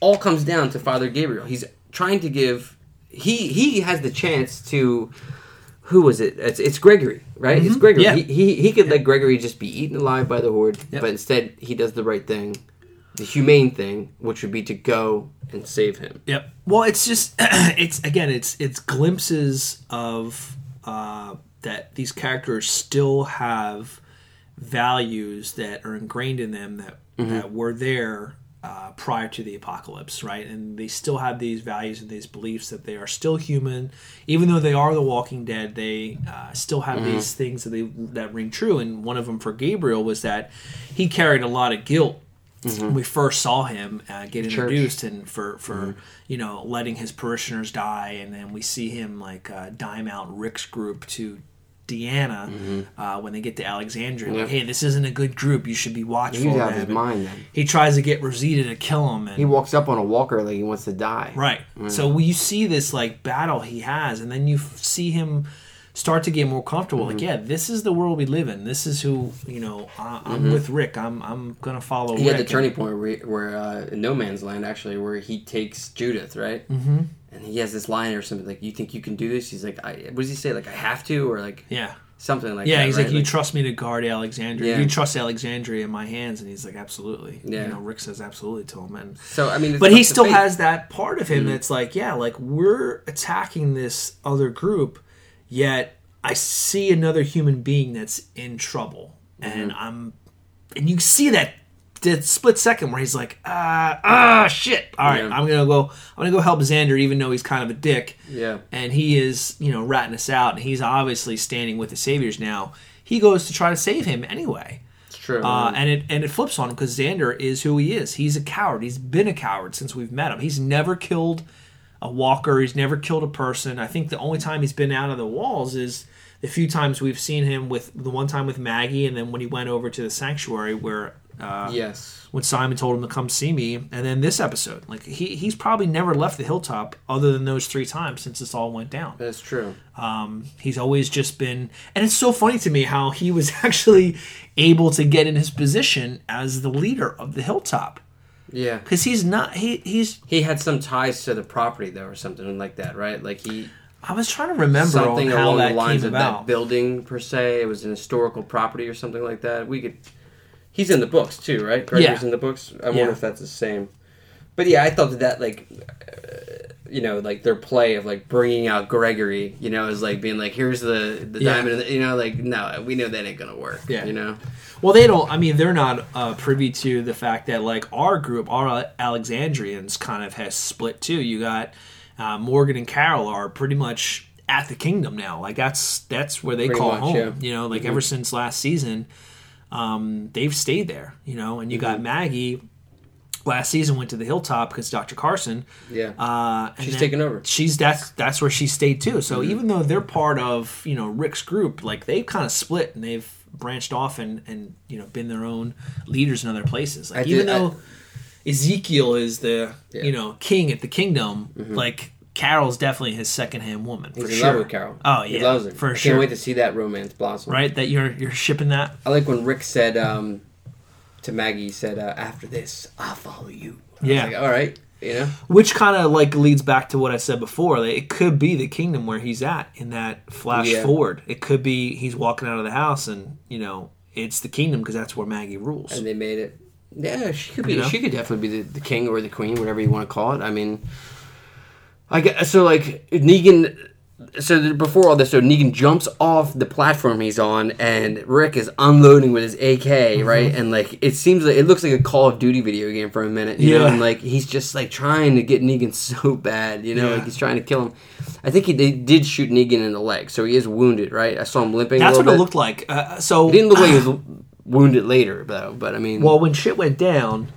all comes down to Father Gabriel. He's trying to give he he has the chance to who was it? It's, it's Gregory, right? It's Gregory. Mm-hmm. Yeah. He, he he could let Gregory just be eaten alive by the horde, Yep. but instead he does the right thing, the humane thing, which would be to go and save him. yep. Well, it's just it's again, it's it's glimpses of uh, that these characters still have values that are ingrained in them that that were there uh, prior to the apocalypse, right? And they still have these values and these beliefs that they are still human, even though they are the Walking Dead. They uh, still have these things that they that ring true. And one of them for Gabriel was that he carried a lot of guilt when we first saw him uh, get Church. introduced and for for you know letting his parishioners die and then we see him like uh, dime out rick's group to deanna uh, when they get to alexandria like, hey this isn't a good group you should be watchful He's out of his mind then. he tries to get rosita to kill him and He walks up on a walker like he wants to die. Right. So when you see this like battle he has, and then you f- see him start to get more comfortable. Mm-hmm. Like, yeah, this is the world we live in. This is who you know. I, I'm with Rick. I'm I'm gonna follow. Mm-hmm. He Rick. had the turning point where, where uh, in No Man's Land, actually, where he takes Judith, right? And he has this line or something like, "You think you can do this?" He's like, I, "What does he say? Like, I have to," or like Yeah. something like Yeah, that. he's right? like, you trust me to guard Alexandria. Yeah. You trust Alexandria in my hands, and he's like, absolutely. Yeah. You know, Rick says absolutely to him, and so I mean, it's but he still has that part of him Mm-hmm. that's like, yeah, like we're attacking this other group, yet I see another human being that's in trouble, and Mm-hmm. I'm, and you see that that split second where he's like, ah, ah, shit. All right, Yeah. I'm gonna go. I'm gonna go help Xander, even though he's kind of a dick. Yeah. And he is, you know, ratting us out, and he's obviously standing with the Saviors now. He goes to try to save him anyway. It's true. Uh, and it and it flips on him because Xander is who he is. He's a coward. He's been a coward since we've met him. He's never killed a walker. He's never killed a person. I think the only time he's been out of the walls is the few times we've seen him with the one time with Maggie, and then when he went over to the sanctuary where uh, yes. when Simon told him to come see me, and then this episode. Like he he's probably never left the hilltop other than those three times since this all went down. That's true. Um, he's always just been, and it's so funny to me how he was actually able to get in his position as the leader of the hilltop Yeah. because he's not. He he's. He had some ties to the property though, or something like that, right? Like he I was trying to remember something along that the lines of about. that building per se. It was an historical property or something like that. We could. He's in the books too, right? Gregory's Yeah. in the books. I Yeah. wonder if that's the same. But yeah, I thought that that like, uh, you know, like their play of like bringing out Gregory, you know, is like being like, here's the the Yeah. diamond, you know, like no, we know that ain't gonna work. Yeah. you know. Well, they don't. I mean, they're not uh, privy to the fact that like our group, our Alexandrians, kind of has split too. You got uh, Morgan and Carol are pretty much at the kingdom now. Like that's that's where they Pretty call much, home. yeah. Mm-hmm. You know, like ever since last season, um, they've stayed there. You know, and you got Mm-hmm. Maggie. Last season went to the hilltop because Dr. Carson. Yeah. Uh, She's taken over. She's that's that's where she stayed too. So Mm-hmm. even though they're part of you know Rick's group, like they've kind of split and they've branched off and and you know been their own leaders in other places. Like I even did- I- though Ezekiel is the Yeah. Mm-hmm. you know king at the kingdom, like Carol's definitely his secondhand woman for He's in sure. love with Carol. Oh he yeah, loves her. for I sure. Can't wait to see that romance blossom. right, that you're you're shipping that. I like when Rick said um, to Maggie, he said, uh, "After this, I'll follow you." I Yeah. like, all right, you know. Which kind of like leads back to what I said before. Like, it could be the kingdom where he's at in that flash Yeah. forward. It could be he's walking out of the house and you know it's the kingdom because that's where Maggie rules. and they made it. Yeah, she could be. You know? She could definitely be the, the king or the queen, whatever you want to call it. I mean, I get so like Negan. So before all this, so Negan jumps off the platform he's on, and Rick is unloading with his AK, Mm-hmm. right? And like it seems like it looks like a Call of Duty video game for a minute, you know? Yeah. And like he's just like trying to get Negan so bad, you know? Yeah. Like he's trying to kill him. I think he they did shoot Negan in the leg, so he is wounded, right? I saw him limping. that's what little it looked like. Uh, so He didn't look like he was wounded later, though. But I mean, Well, when shit went down,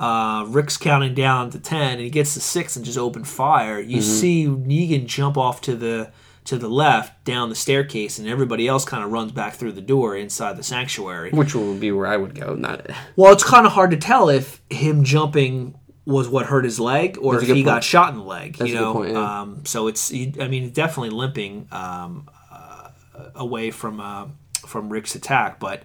uh, Rick's counting down to ten, and he gets to six and just open fire. You Mm-hmm. see Negan jump off to the to the left down the staircase, and everybody else kind of runs back through the door inside the sanctuary. which would be where I would go. Not Well, it's kind of hard to tell if him jumping was what hurt his leg or if he got shot in the leg. That's you know, point, yeah. um, so it's I mean definitely limping um, uh, away from uh, from Rick's attack, but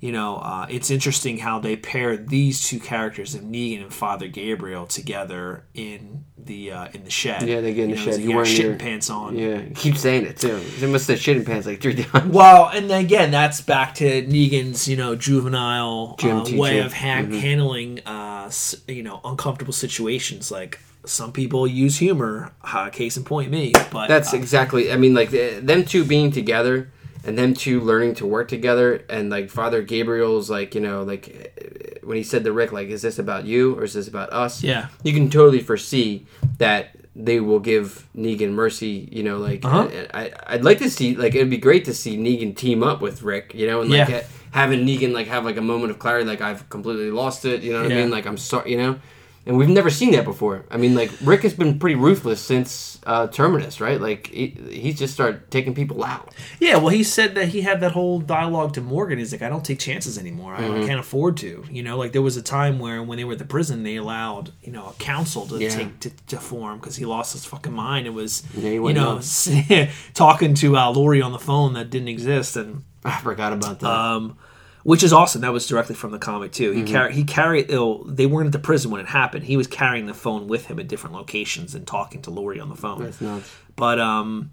you know uh, it's interesting how they pair these two characters of Negan and Father Gabriel together in the uh, in the shed. Yeah, they get in You the know, shed. Got wearing shitting your- pants on. yeah. Keep saying it too. They must have shit in pants like three times. Well, and then again, that's back to Negan's, you know, juvenile uh, way of ha- Mm-hmm. handling, uh, you know, uncomfortable situations. Like some people use humor. Uh, case in point, me. But That's uh, exactly. I mean, like them two being together and them two learning to work together, and like Father Gabriel's like you know like when he said to Rick like, "Is this about you or is this about us?" Yeah. you can totally foresee that they will give Negan mercy. You know, like Uh-huh. I, I'd like to see like it'd be great to see Negan team up with Rick. You know, and like Yeah. ha- having Negan like have like a moment of clarity, like I've completely lost it. You know what I mean? Like I'm sorry. You know. And we've never seen that before. I mean, like Rick has been pretty ruthless since uh, Terminus, right? Like he, he's just started taking people out. yeah. Well, he said that he had that whole dialogue to Morgan. He's like, I don't take chances anymore. I, Mm-hmm. I can't afford to. You know, like there was a time where when they were at the prison, they allowed you know a council to Yeah. take to, to form because he lost his fucking mind and was Yeah, you know talking to uh, Lori on the phone that didn't exist and. I forgot about that. um, which is awesome. That was directly from the comic too. Mm-hmm. He carried he carried. Oh, they weren't at the prison when it happened. He was carrying the phone with him at different locations and talking to Lori on the phone. That's nuts. But um,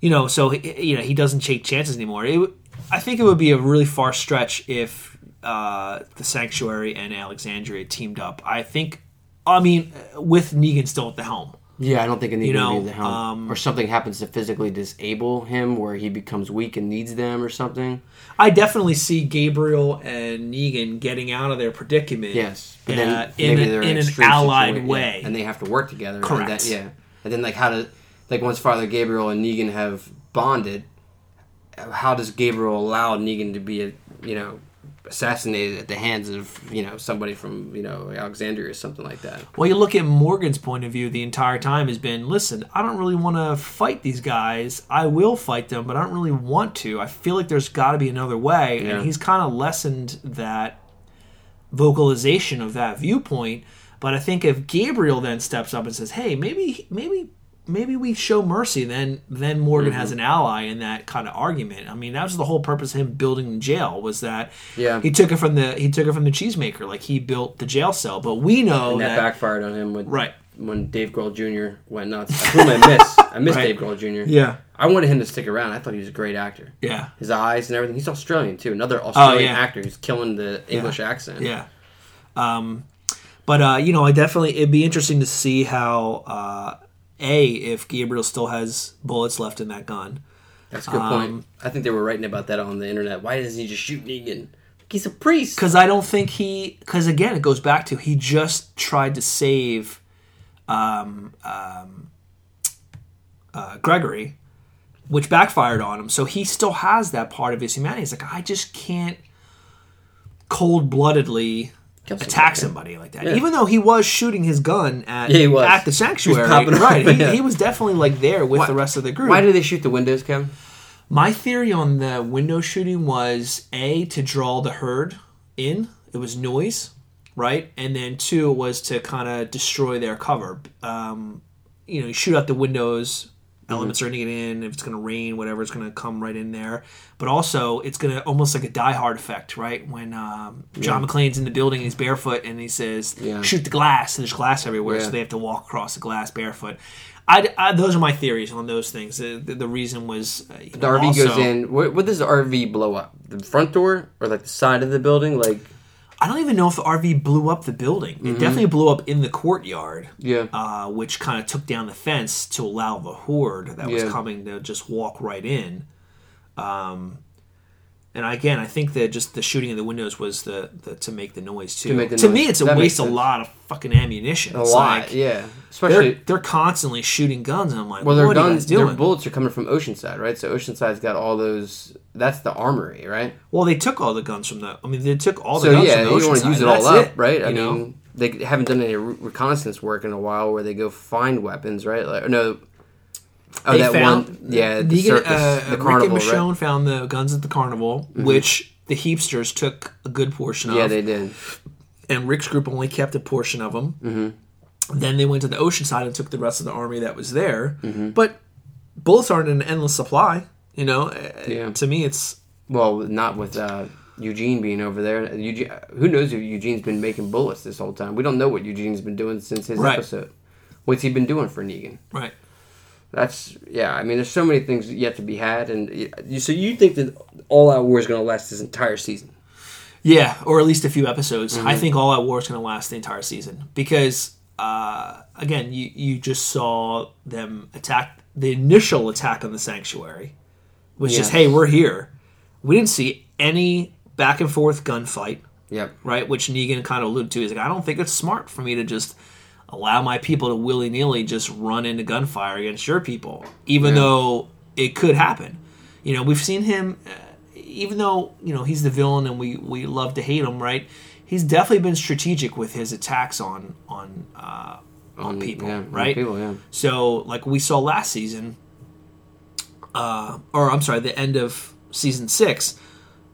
you know, so he- you know he doesn't take chances anymore. It, I think it would be a really far stretch if uh, the Sanctuary and Alexandria teamed up. I think. I mean, with Negan still at the helm. Yeah, I don't think Negan You know, would be the helm. um, or something happens to physically disable him, where he becomes weak and needs them, or something. I definitely see Gabriel and Negan getting out of their predicament. Yes, uh, in, in, an, in an extreme allied way. yeah, and they have to work together. and Correct. then- yeah, and then like how to like once Father Gabriel and Negan have bonded, how does Gabriel allow Negan to be a you know assassinated at the hands of you know somebody from you know Alexandria or something like that? Well, you look at Morgan's point of view the entire time has been listen, I don't really want to fight these guys. I will fight them, but I don't really want to. I feel like there's got to be another way. Yeah. And he's kind of lessened that vocalization of that viewpoint. But I think if Gabriel then steps up and says, hey, maybe, maybe. Maybe we show mercy, then then Morgan has Mm-hmm. an ally in that kind of argument. I mean, that was the whole purpose of him building the jail was that Yeah. he took it from the he took it from the cheesemaker, like he built the jail cell. But we know and that, that backfired on him with Right. when Dave Grohl Jr. went nuts. Whom I miss. I miss Right. Dave Grohl Jr. Yeah. I wanted him to stick around. I thought he was a great actor. Yeah. His eyes and everything. He's Australian too. Another Australian yeah. actor who's killing the English accent. Yeah. Um, but uh, you know, I definitely it'd be interesting to see how uh, a if Gabriel still has bullets left in that gun. That's a good Um, point. I think they were writing about that on the internet. Why doesn't he just shoot Negan? He's a priest. Because I don't think he. Because again, it goes back to he just tried to save um, um, uh, Gregory, which backfired on him. So he still has that part of his humanity. He's like, I just can't cold bloodedly attack somebody like that. Yeah. Even though he was shooting his gun at Yeah, he was. at the He was sanctuary, popping off, right? He, yeah. he was definitely like there with Why- the rest of the group. Why did they shoot the windows, Kevin? My theory on the window shooting was a to draw the herd in. It was noise, right? And then two was to kind of destroy their cover. Um, you know, you shoot out the windows. Elements are going to get in. If it's going to rain, whatever, it's going to come right in there. But also, it's going to almost like a Die Hard effect, right? When um, John McClane's in the building, he's barefoot, and he says, Yeah. "Shoot the glass," and there's glass everywhere, Yeah. so they have to walk across the glass barefoot. I, I- those are my theories on those things. The, the, the reason was uh, The know, RV also- goes in. What, what does the RV blow up? The front door or like the side of the building? Like I don't even know if the RV blew up the building. It definitely blew up in the courtyard. yeah, uh, which kind of took down the fence to allow the horde that was coming to just walk right in. Um, and again, I think that just the shooting of the windows was the, the to make the noise too. To, make the me, noise. it's a That waste a lot of fucking ammunition. a It's lot. like, yeah, They're, especially they're constantly shooting guns, and I'm like, well, their what are you guns, their bullets are coming from Oceanside, right? So Oceanside's got all those. That's the armory, right? well, they took all the guns from the. I mean, they took all the So guns yeah, from the you want to use it all up, right? I you know? mean, they haven't done any re- reconnaissance work in a while where they go find weapons, right? Like, no. Oh, they that one, yeah, the Negan, circus, uh, the Rick carnival, and right? Michonne found the guns at the carnival, which the heapsters took a good portion of. Yeah, they did. and Rick's group only kept a portion of them. Mm-hmm. Then they went to the Oceanside and took the rest of the army that was there. Mm-hmm. But bullets aren't an endless supply. You know, Uh, Yeah. to me, it's Well, not with uh, Eugene being over there. Eugene, who knows if Eugene's been making bullets this whole time? We don't know what Eugene's been doing since his Right. episode. What's he been doing for Negan? right. That's yeah. I mean, there's so many things yet to be had, and you, so you think that All Out War is going to last this entire season? Yeah, or at least a few episodes. Mm-hmm. I think All Out War is going to last the entire season because, uh, again, you you just saw them attack the initial attack on the sanctuary was just, hey, we're here. We didn't see any back and forth gunfight. Yep. right? Which Negan kind of alluded to. He's like, I don't think it's smart for me to just allow my people to willy nilly just run into gunfire against your people, even Yeah. though it could happen. You know, we've seen him, uh, even though you know he's the villain and we we love to hate him, right? He's definitely been strategic with his attacks on on uh, on people, yeah, on right? people, yeah. So, like we saw last season, uh, or I'm sorry, the end of season six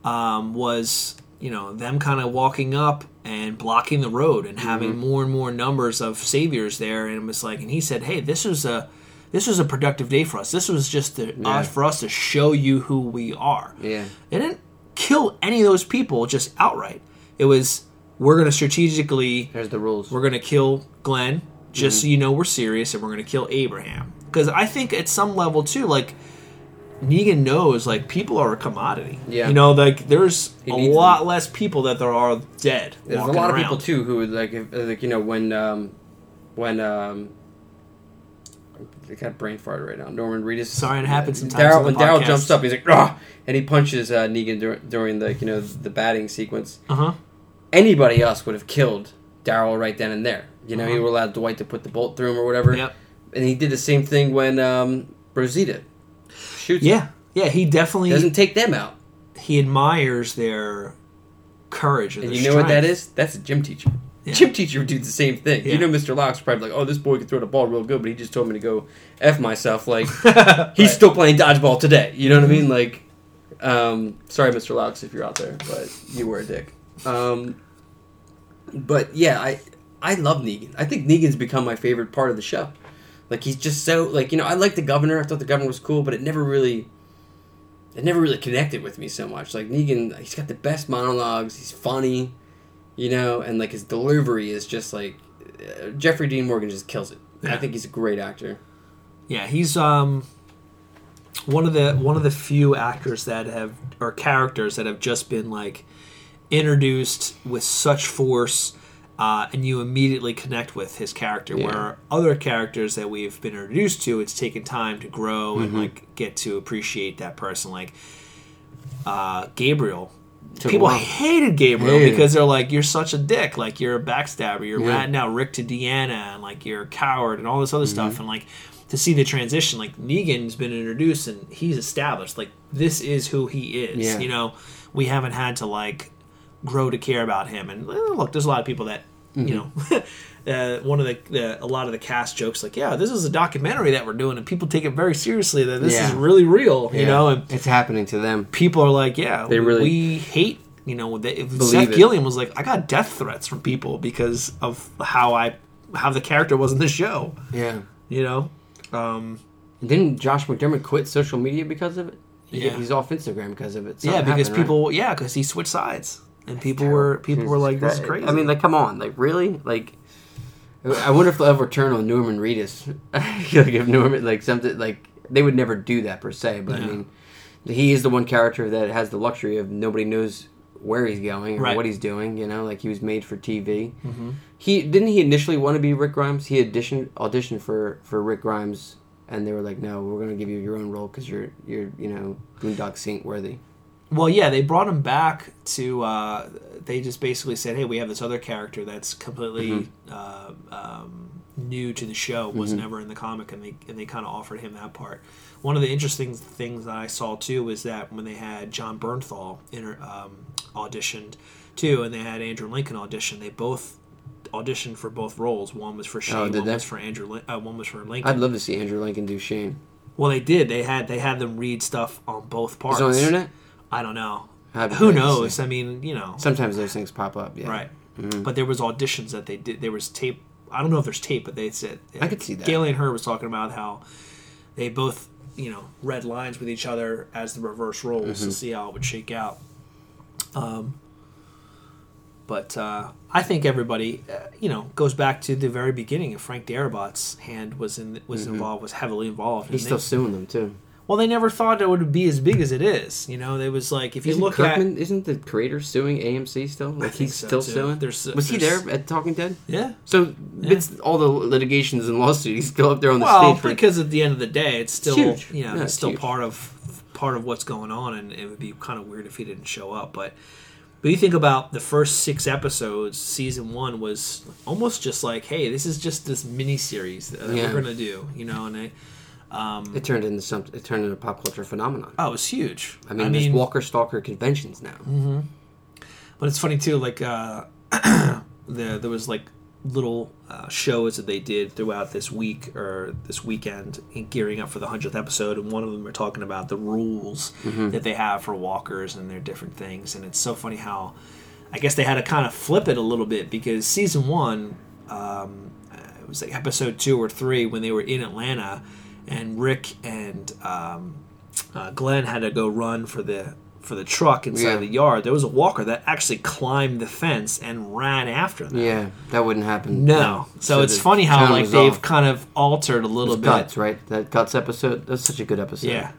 um, was you know them kind of walking up and blocking the road and having Mm-hmm. more and more numbers of saviors there, and it was like, and he said, "Hey, this was a this was a productive day for us. This was just to, uh, for us to show you who we are." Yeah. They didn't kill any of those people just outright. It was we're going to strategically There's the rules. we're going to kill Glenn just Mm-hmm. so you know we're serious and we're going to kill Abraham because I think at some level too like Negan knows like people are a commodity. Yeah. You know like there's a lot less people that there are dead. There's a lot of people too who would like, if, like you know, when um, when um, I got brain fart right now. Norman Reedus. Sorry, it happens sometimes Daryl when Daryl jumps up, he's like, "Rah!" and he punches uh, Negan dur- during the you know the batting sequence. Uh-huh. Anybody else would have killed Daryl right then and there. You know, he Uh-huh. would allow Dwight to put the bolt through him or whatever. Yep. And he did the same thing when um, Rosita shoots. Yeah. Yeah, he definitely doesn't take them out. he admires their courage and, you know what that strength. is? That's a gym teacher. Yeah. Gym teacher would do the same thing. Yeah. You know, Mr. Locke's probably like, "Oh, this boy can throw the ball real good," but he just told me to go f myself. Like he's still playing dodgeball today. You know what I mean? Like, um, sorry, Mr. Locks, if you're out there, but you were a dick. Um, but yeah, I I love Negan. I think Negan's become my favorite part of the show. Like he's just so like you know I like the governor. I thought the governor was cool, but it never really it never really connected with me so much. Like Negan, he's got the best monologues. He's funny, you know, and like his delivery is just like uh, Jeffrey Dean Morgan just kills it. I think he's a great actor. Yeah, he's um one of the one of the few actors that have or characters that have just been like introduced with such force uh, and you immediately connect with his character Yeah. where other characters that we've been introduced to it's taken time to grow Mm-hmm. and like get to appreciate that person like uh, Gabriel Took people hated Gabriel Hated because they're like, you're such a dick. Like, you're a backstabber. You're Yeah. ratting out Rick to Deanna, and like, you're a coward, and all this other Mm-hmm. stuff. And like, to see the transition, like, Negan's been introduced and he's established. Like, this is who he is. Yeah. You know, we haven't had to like grow to care about him. And eh, look, there's a lot of people that, you know, uh, one of the, the, a lot of the cast jokes, like, yeah, this is a documentary that we're doing, and people take it very seriously that this Yeah. is really real, you Yeah. know, and it's happening to them. people are like, yeah, They really- we hate. You know, they, Seth it. Gilliam was like, I got death threats from people because of how I how the character was in the show. Yeah, You know, um, Didn't Josh McDermitt quit social media because of it? He- Yeah. he's off Instagram because of it. yeah, because happened, right? people, yeah, because he switched sides, and people were people were like, "This is crazy." I mean, like, come on, like, really? Like, I wonder if they'll ever turn on Norman Reedus. like, if Norman, like, something, like, they would never do that per se, but I mean, he is the one character that has the luxury of nobody knows where he's going or Right. what he's doing. You know, like he was made for TV. Mhm. He didn't he initially want to be Rick Grimes. He auditioned auditioned for for Rick Grimes, and they were like, "No, we're going to give you your own role because you're you're you know Boondock Saint worthy." Well, yeah, they brought him back to. Uh, they just basically said, "Hey, we have this other character that's completely uh, um, new to the show, was never in the comic," and they and they kind of offered him that part. One of the interesting things that I saw too was that when they had Jon Bernthal inter, um, auditioned too, and they had Andrew Lincoln audition, they both auditioned for both roles. One was for Shane, Oh, one was for Andrew, uh, one was for Lincoln. I'd love to see Andrew Lincoln do Shane. well, they did. They had they had them read stuff on both parts. Is it on the internet? I don't know. Who knows? I mean, you know, Sometimes those things pop up. Yeah. right? Mhm. But there was auditions that they did. There was tape. I don't know if there's tape, but they said I could see that. Gale Anne Hurd was talking about how they both, you know, read lines with each other as the reverse roles Mm-hmm. to see how it would shake out. Um, but uh, I think everybody, uh, you know, goes back to the very beginning. Of Frank Darabont's hand was in was involved, was heavily involved. Mm-hmm. He's still they- suing them too. Well, they never thought it would be as big as it is. You know, it was like if you Isn't look Kirkman, isn't the creator suing AMC still? Like he's so, still too. suing. There's- was he there at Talking Dead? yeah, So it's all the litigations and lawsuits. He's still up there on the well, stage. For, because at the end of the day, it's still huge. you know Yeah, it's still huge. part of part of what's going on, and it would be kind of weird if he didn't show up. But but you think about the first six episodes, season one was almost just like, hey, this is just this mini series that Yeah. we're gonna do, you know, and it, um, it turned into something. It turned into a pop culture phenomenon. oh, it was huge. I mean, there's Walker Stalker conventions now. Mm-hmm. But it's funny too, like uh, the, there was like little uh, shows that they did throughout this week or this weekend in gearing up for the hundredth episode, and one of them were talking about the rules that they have for walkers and their different things, and it's so funny how I guess they had to kind of flip it a little bit because season one, um, it was like episode two or three when they were in Atlanta, and Rick and um, uh, Glenn had to go run for the for the truck inside Yeah. the yard. There was a walker that actually climbed the fence and ran after them. Yeah, that wouldn't happen. No, so, it's funny how like they've off. kind of altered a little It bit. guts, right? That guts episode. That's such a good episode. Yeah,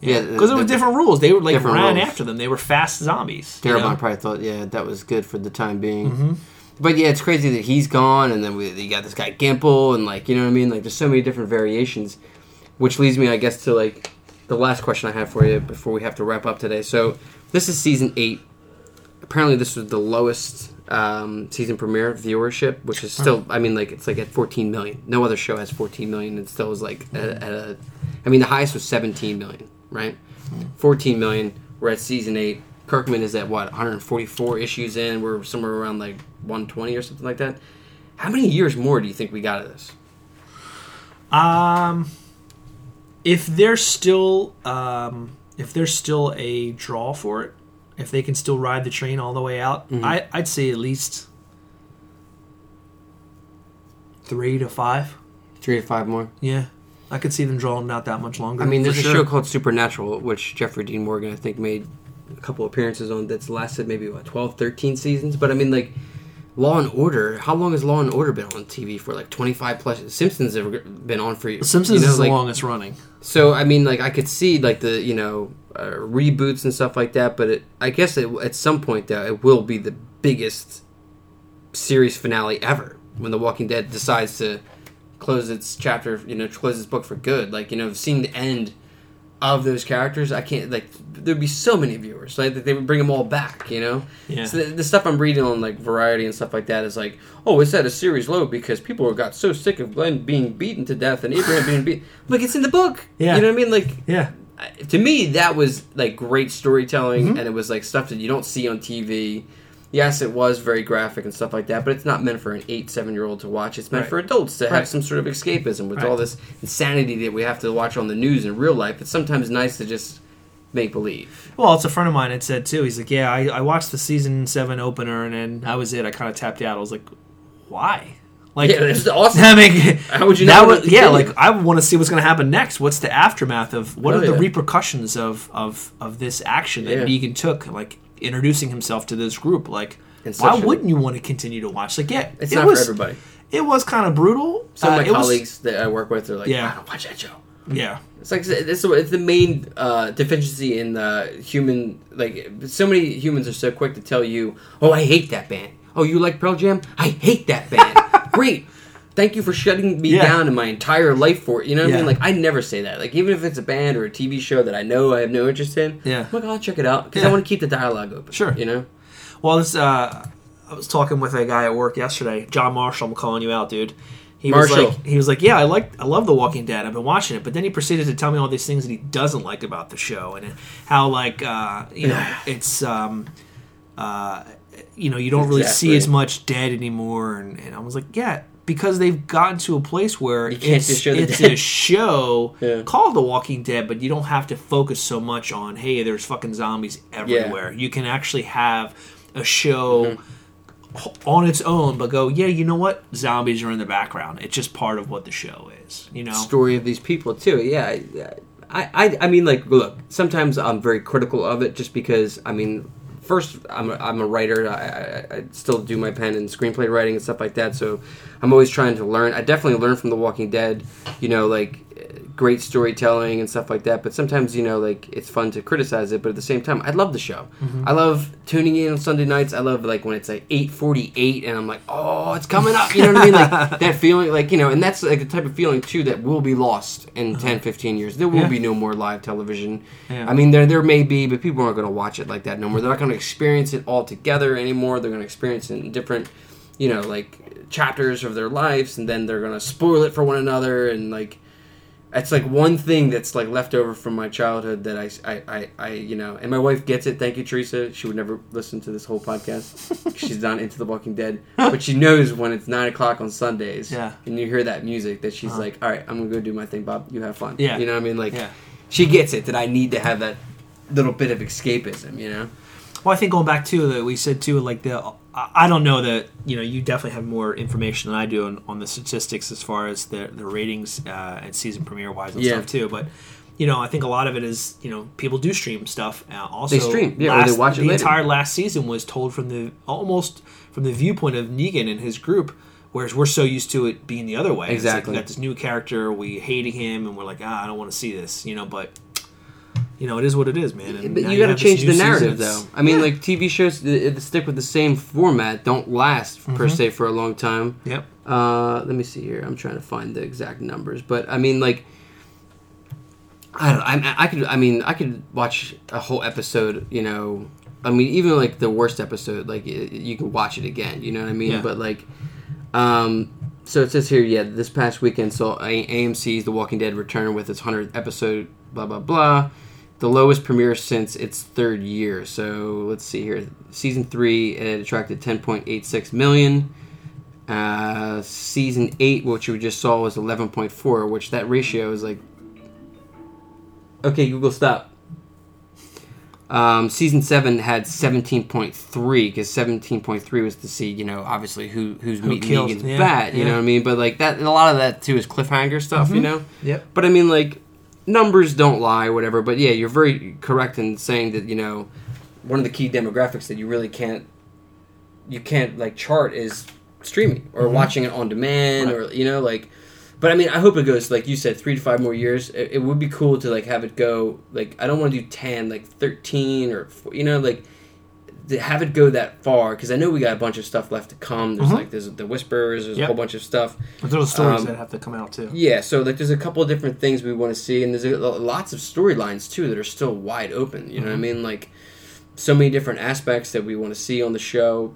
yeah. because it was different rules. They were like ran rules. after them. They were fast zombies. you Darabont know? probably thought, yeah, that was good for the time being. Mm-hmm. But yeah, it's crazy that he's gone, and then we you got this guy Gimple, and like you know what I mean. Like there's so many different variations, which leads me, I guess, to like the last question I have for you before we have to wrap up today. So this is season eight. Apparently, this was the lowest um, season premiere viewership, which is still, I mean, like it's like at 14 million. No other show has 14 million. It still was like at, at a, I mean, the highest was 17 million, right? 14 million. We're at season eight. Kirkman is at what 144 issues in. We're somewhere around like 120 or something like that. How many years more do you think we got of this? Um, if there's still um, if there's still a draw for it, if they can still ride the train all the way out, Mm-hmm. I, I'd say at least three to five. Three to five more. Yeah, I could see them drawing out that much longer. I mean, there's a sure. show called Supernatural, which Jeffrey Dean Morgan, I think, made a couple appearances on that's lasted maybe, what, 12, 13 seasons? But I mean, like, Law and Order, how long has Law and Order been on TV for? Like 25 plus? Simpsons have been on for Simpsons you know, is like, the longest running. So, I mean, like, I could see, like, the, you know, uh, reboots and stuff like that, but it, I guess it, at some point, though, it will be the biggest series finale ever when The Walking Dead decides to close its chapter, you know, close its book for good. Like, you know, seeing the end of those characters, I can't, like, there'd be so many viewers. Like, that they would bring them all back, you know? Yeah. So the, the stuff I'm reading on, like, Variety and stuff like that is like, oh, it's at a series low because people got so sick of Glenn being beaten to death and Abraham being beaten. Like, it's in the book. Yeah. You know what I mean? Like, Yeah, I- to me that was like great storytelling Mm-hmm. and it was like stuff that you don't see on tv yes it was very graphic and stuff like that but it's not meant for an eight seven year old to watch it's meant Right. for adults to have some sort of escapism with Right. all this insanity that we have to watch on the news in real life it's sometimes nice to just make believe Well, it's a friend of mine had said too. He's like, "Yeah, I, I watched the season seven opener, and then that was it. I kind of tapped out. I was like, why? Like Yeah, that's awesome. I mean, How would you that not would, want to yeah, like I want to see what's going to happen next. What's the aftermath of what Oh, are the yeah. repercussions of of of this action that Yeah. Negan took, like introducing himself to this group? Like, why a- wouldn't you want to continue to watch? Like, yeah, It's it not was, for everybody. It was kind of brutal. Some Uh, of my it was- colleagues that I work with are like, Yeah. I don't watch that show. yeah, It's like it's, it's the main uh, deficiency in the human. Like so many humans are so quick to tell you, "Oh, I hate that band." Oh, you like Pearl Jam? I hate that band. Great. Thank you for shutting me Yeah. down in my entire life for it. You know what I mean? Like I never say that. Like even if it's a band or a TV show that I know I have no interest in, Yeah. I'm like, I'll check it out because I want to keep the dialogue open. Sure. You know. Well, this uh, I was talking with a guy at work yesterday, John Marshall. I'm calling you out, dude. He Marshall. was like, he was like, yeah, I like, I love The Walking Dead. I've been watching it, but then he proceeded to tell me all these things that he doesn't like about the show and how, like, uh, you know, it's, um, uh, you know, you don't really see as much dead anymore. And, and I was like, yeah, because they've gotten to a place where it's, just show the it's a show Yeah. called The Walking Dead, but you don't have to focus so much on, hey, there's fucking zombies everywhere. You can actually have a show Mm-hmm. on its own, but go, yeah, you know what? Zombies are in the background. It's just part of what the show is. You know? story of these people too. Yeah, I, I, I mean, like, look, sometimes I'm very critical of it, just because. I mean, first, I'm a, I'm a writer. I, I, I still do my pen and screenplay writing and stuff like that. So I'm always trying to learn. I definitely learned from The Walking Dead. You know, like great storytelling and stuff like that. But sometimes, you know, like it's fun to criticize it. But at the same time, I love the show. Mm-hmm. I love tuning in on Sunday nights. I love like when it's like 8:48 and I'm like, oh, it's coming up. You know what I mean? Like that feeling, like you know, and that's like the type of feeling too that will be lost in uh-huh. 10, 15 years. There will Yeah. be no more live television. Yeah. I mean, there there may be, but people aren't going to watch it like that no more. They're not going to experience it all together anymore. They're going to experience it in different, you know, like chapters of their lives, and then they're going to spoil it for one another, and like. It's like one thing that's like left over from my childhood that I, I, I, I, you know, and my wife gets it. Thank you, Teresa. She would never listen to this whole podcast. she's not into The Walking Dead, but she knows when it's nine o'clock on Sundays, Yeah. and you hear that music that she's uh-huh. like, "All right, I'm gonna go do my thing, Bob. You have fun." Yeah. you know what I mean? Like, Yeah. she gets it that I need to have that little bit of escapism. You know? Well, I think going back to that we said too, like the I don't know that you know you definitely have more information than I do on, on the statistics as far as the the ratings uh, and season premiere wise and Yeah. stuff too. But you know, I think a lot of it is you know people do stream stuff. Uh, also, They stream, yeah, or they watch it the later. entire last season was told from the almost from the viewpoint of Negan and his group. Whereas we're so used to it being the other way. It's like Exactly. we got this new character, we hating him, and we're like, ah, I don't want to see this, you know. But you know, it is what it is, man. And But you got to change the narrative. Though. I mean, Yeah. like TV shows that stick with the same format don't last per Mm-hmm. se for a long time. Yep. Uh, let me see here. I'm trying to find the exact numbers, but I mean, like, I don't. I, I could. I mean, I could watch a whole episode. You know, I mean, even like the worst episode, like you can watch it again. You know what I mean? Yeah. But like, um, so it says here, yeah, this past weekend saw AMC's The Walking Dead return with its hundredth episode. Blah blah blah. The lowest premiere since its third year. So let's see here. Season three, it attracted 10.86 million. Uh, season eight, which we just saw, was 11.4, which that ratio is like. Okay, Google, stop. Um, season seven had 17.3 because 17.3 was to see, you know, obviously who who's Who meeting kills- Negan's yeah, bat. You yeah. know what I mean? But like that, a lot of that too is cliffhanger stuff. You know. Yep. But I mean, like, numbers don't lie, whatever. But yeah, you're very correct in saying that you know one of the key demographics that you really can't you can't like chart is streaming or watching it on demand or you know like. But I mean, I hope it goes like you said, three to five more years. It, it would be cool to like have it go like I don't want to do ten, like thirteen or four, you know like to have it go that far because I know we got a bunch of stuff left to come. There's Mhm. like there's the whispers, there's Yep. a whole bunch of stuff. But there's stories Um, that have to come out too. Yeah, so like there's a couple of different things we want to see, and there's a, lots of storylines too that are still wide open. You know what I mean? Like so many different aspects that we want to see on the show.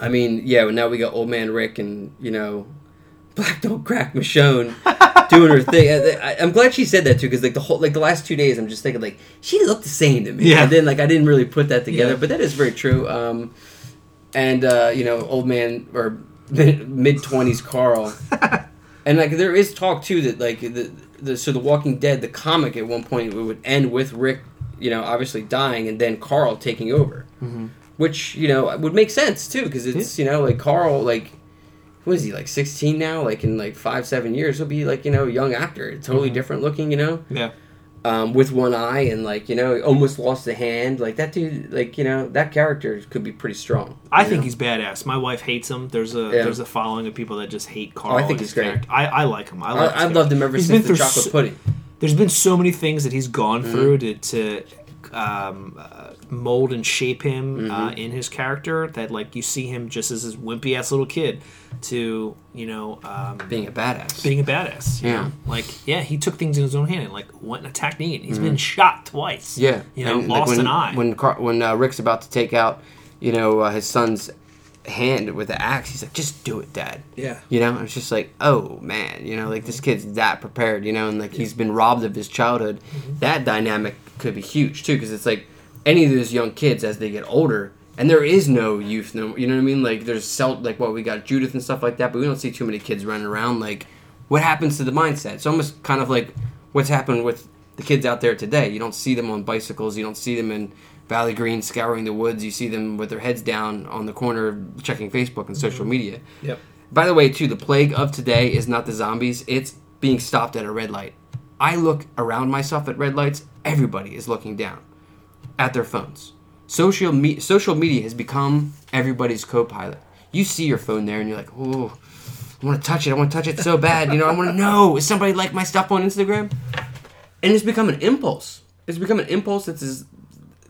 I mean, yeah, now we got Old Man Rick and you know Black Don't Crack Michonne doing her thing. I, I'm glad she said that too, because like the whole like the last two days, I'm just thinking like she looked the same to me. Yeah. And then like I didn't really put that together, Yeah. but that is very true. Um, and uh, you know, Old Man or mid twenties Carl. And like there is talk too that like the, the so the Walking Dead the comic at one point it would end with Rick, you know, obviously dying and then Carl taking over, Mhm. which you know would make sense too because it's you know like Carl like what is he like 16 now? Like in like five seven years, he'll be like you know a young actor, totally different looking. You know, Yeah. um, with one eye and like you know almost lost a hand. Like that dude, like you know that character could be pretty strong. I think know? he's badass. My wife hates him. There's a Yeah. there's a following of people that just hate Carl. Oh, I think he's great. character. I, I like him. I I, like. his I've loved him ever He's since the chocolate so- pudding. There's been so many things that he's gone Mm-hmm. through to to um, uh, mold and shape him uh, Mm-hmm. in his character. That like you see him just as this wimpy ass little kid to you know um, Being a badass. being a badass. You Yeah. know? Like yeah, he took things in his own hand and like went and attacked Negan. He's been shot twice. Mm-hmm. Yeah, You know, And, like, lost when, an eye. When Car- when uh, Rick's about to take out, you know, uh, his son's hand with the axe, he's like, "Just do it, Dad." yeah. You know, it's just like, oh man, you know, like this kid's that prepared, you know, and like he's been robbed of his childhood. That dynamic could be huge too, because it's like any of those young kids as they get older, and there is no youth, no, you know what I mean? Like there's self, like what we got Judith and stuff like that, but we don't see too many kids running around. Like, what happens to the mindset? It's almost kind of like what's happened with the kids out there today. You don't see them on bicycles, you don't see them in Valley Green scouring the woods. You see them with their heads down on the corner checking Facebook and social media. Mm-hmm. Yep. By the way, too, the plague of today is not the zombies, it's being stopped at a red light. I look around myself at red lights, everybody is looking down at their phones. Social, me- social media has become everybody's co pilot. You see your phone there and you're like, oh, I want to touch it. I want to touch it so bad. You know, I want to know, is somebody like my stuff on Instagram? And it's become an impulse. It's become an impulse that's as,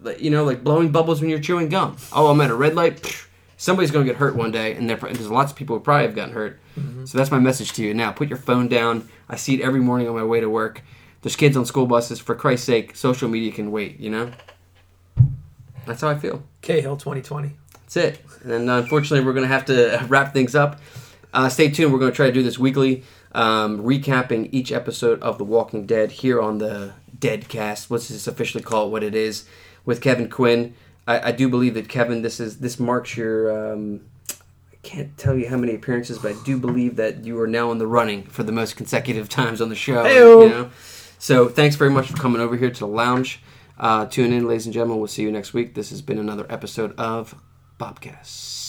like, you know, like blowing bubbles when you're chewing gum. Oh, I'm at a red light. Somebody's going to get hurt one day, and there's lots of people who probably have gotten hurt. Mm-hmm. So that's my message to you. Now, put your phone down. I see it every morning on my way to work. There's kids on school buses. For Christ's sake, social media can wait, you know? That's how I feel. Cahill 2020. That's it. And uh, unfortunately, we're going to have to wrap things up. Uh, stay tuned. We're going to try to do this weekly, um, recapping each episode of The Walking Dead here on the Deadcast. Let's just officially call it what it is with Kevin Quinn. I, I do believe that Kevin, this is this marks your. Um, I can't tell you how many appearances, but I do believe that you are now in the running for the most consecutive times on the show. Heyo. You know? So thanks very much for coming over here to the lounge. Uh, tune in, ladies and gentlemen. We'll see you next week. This has been another episode of Bobcast.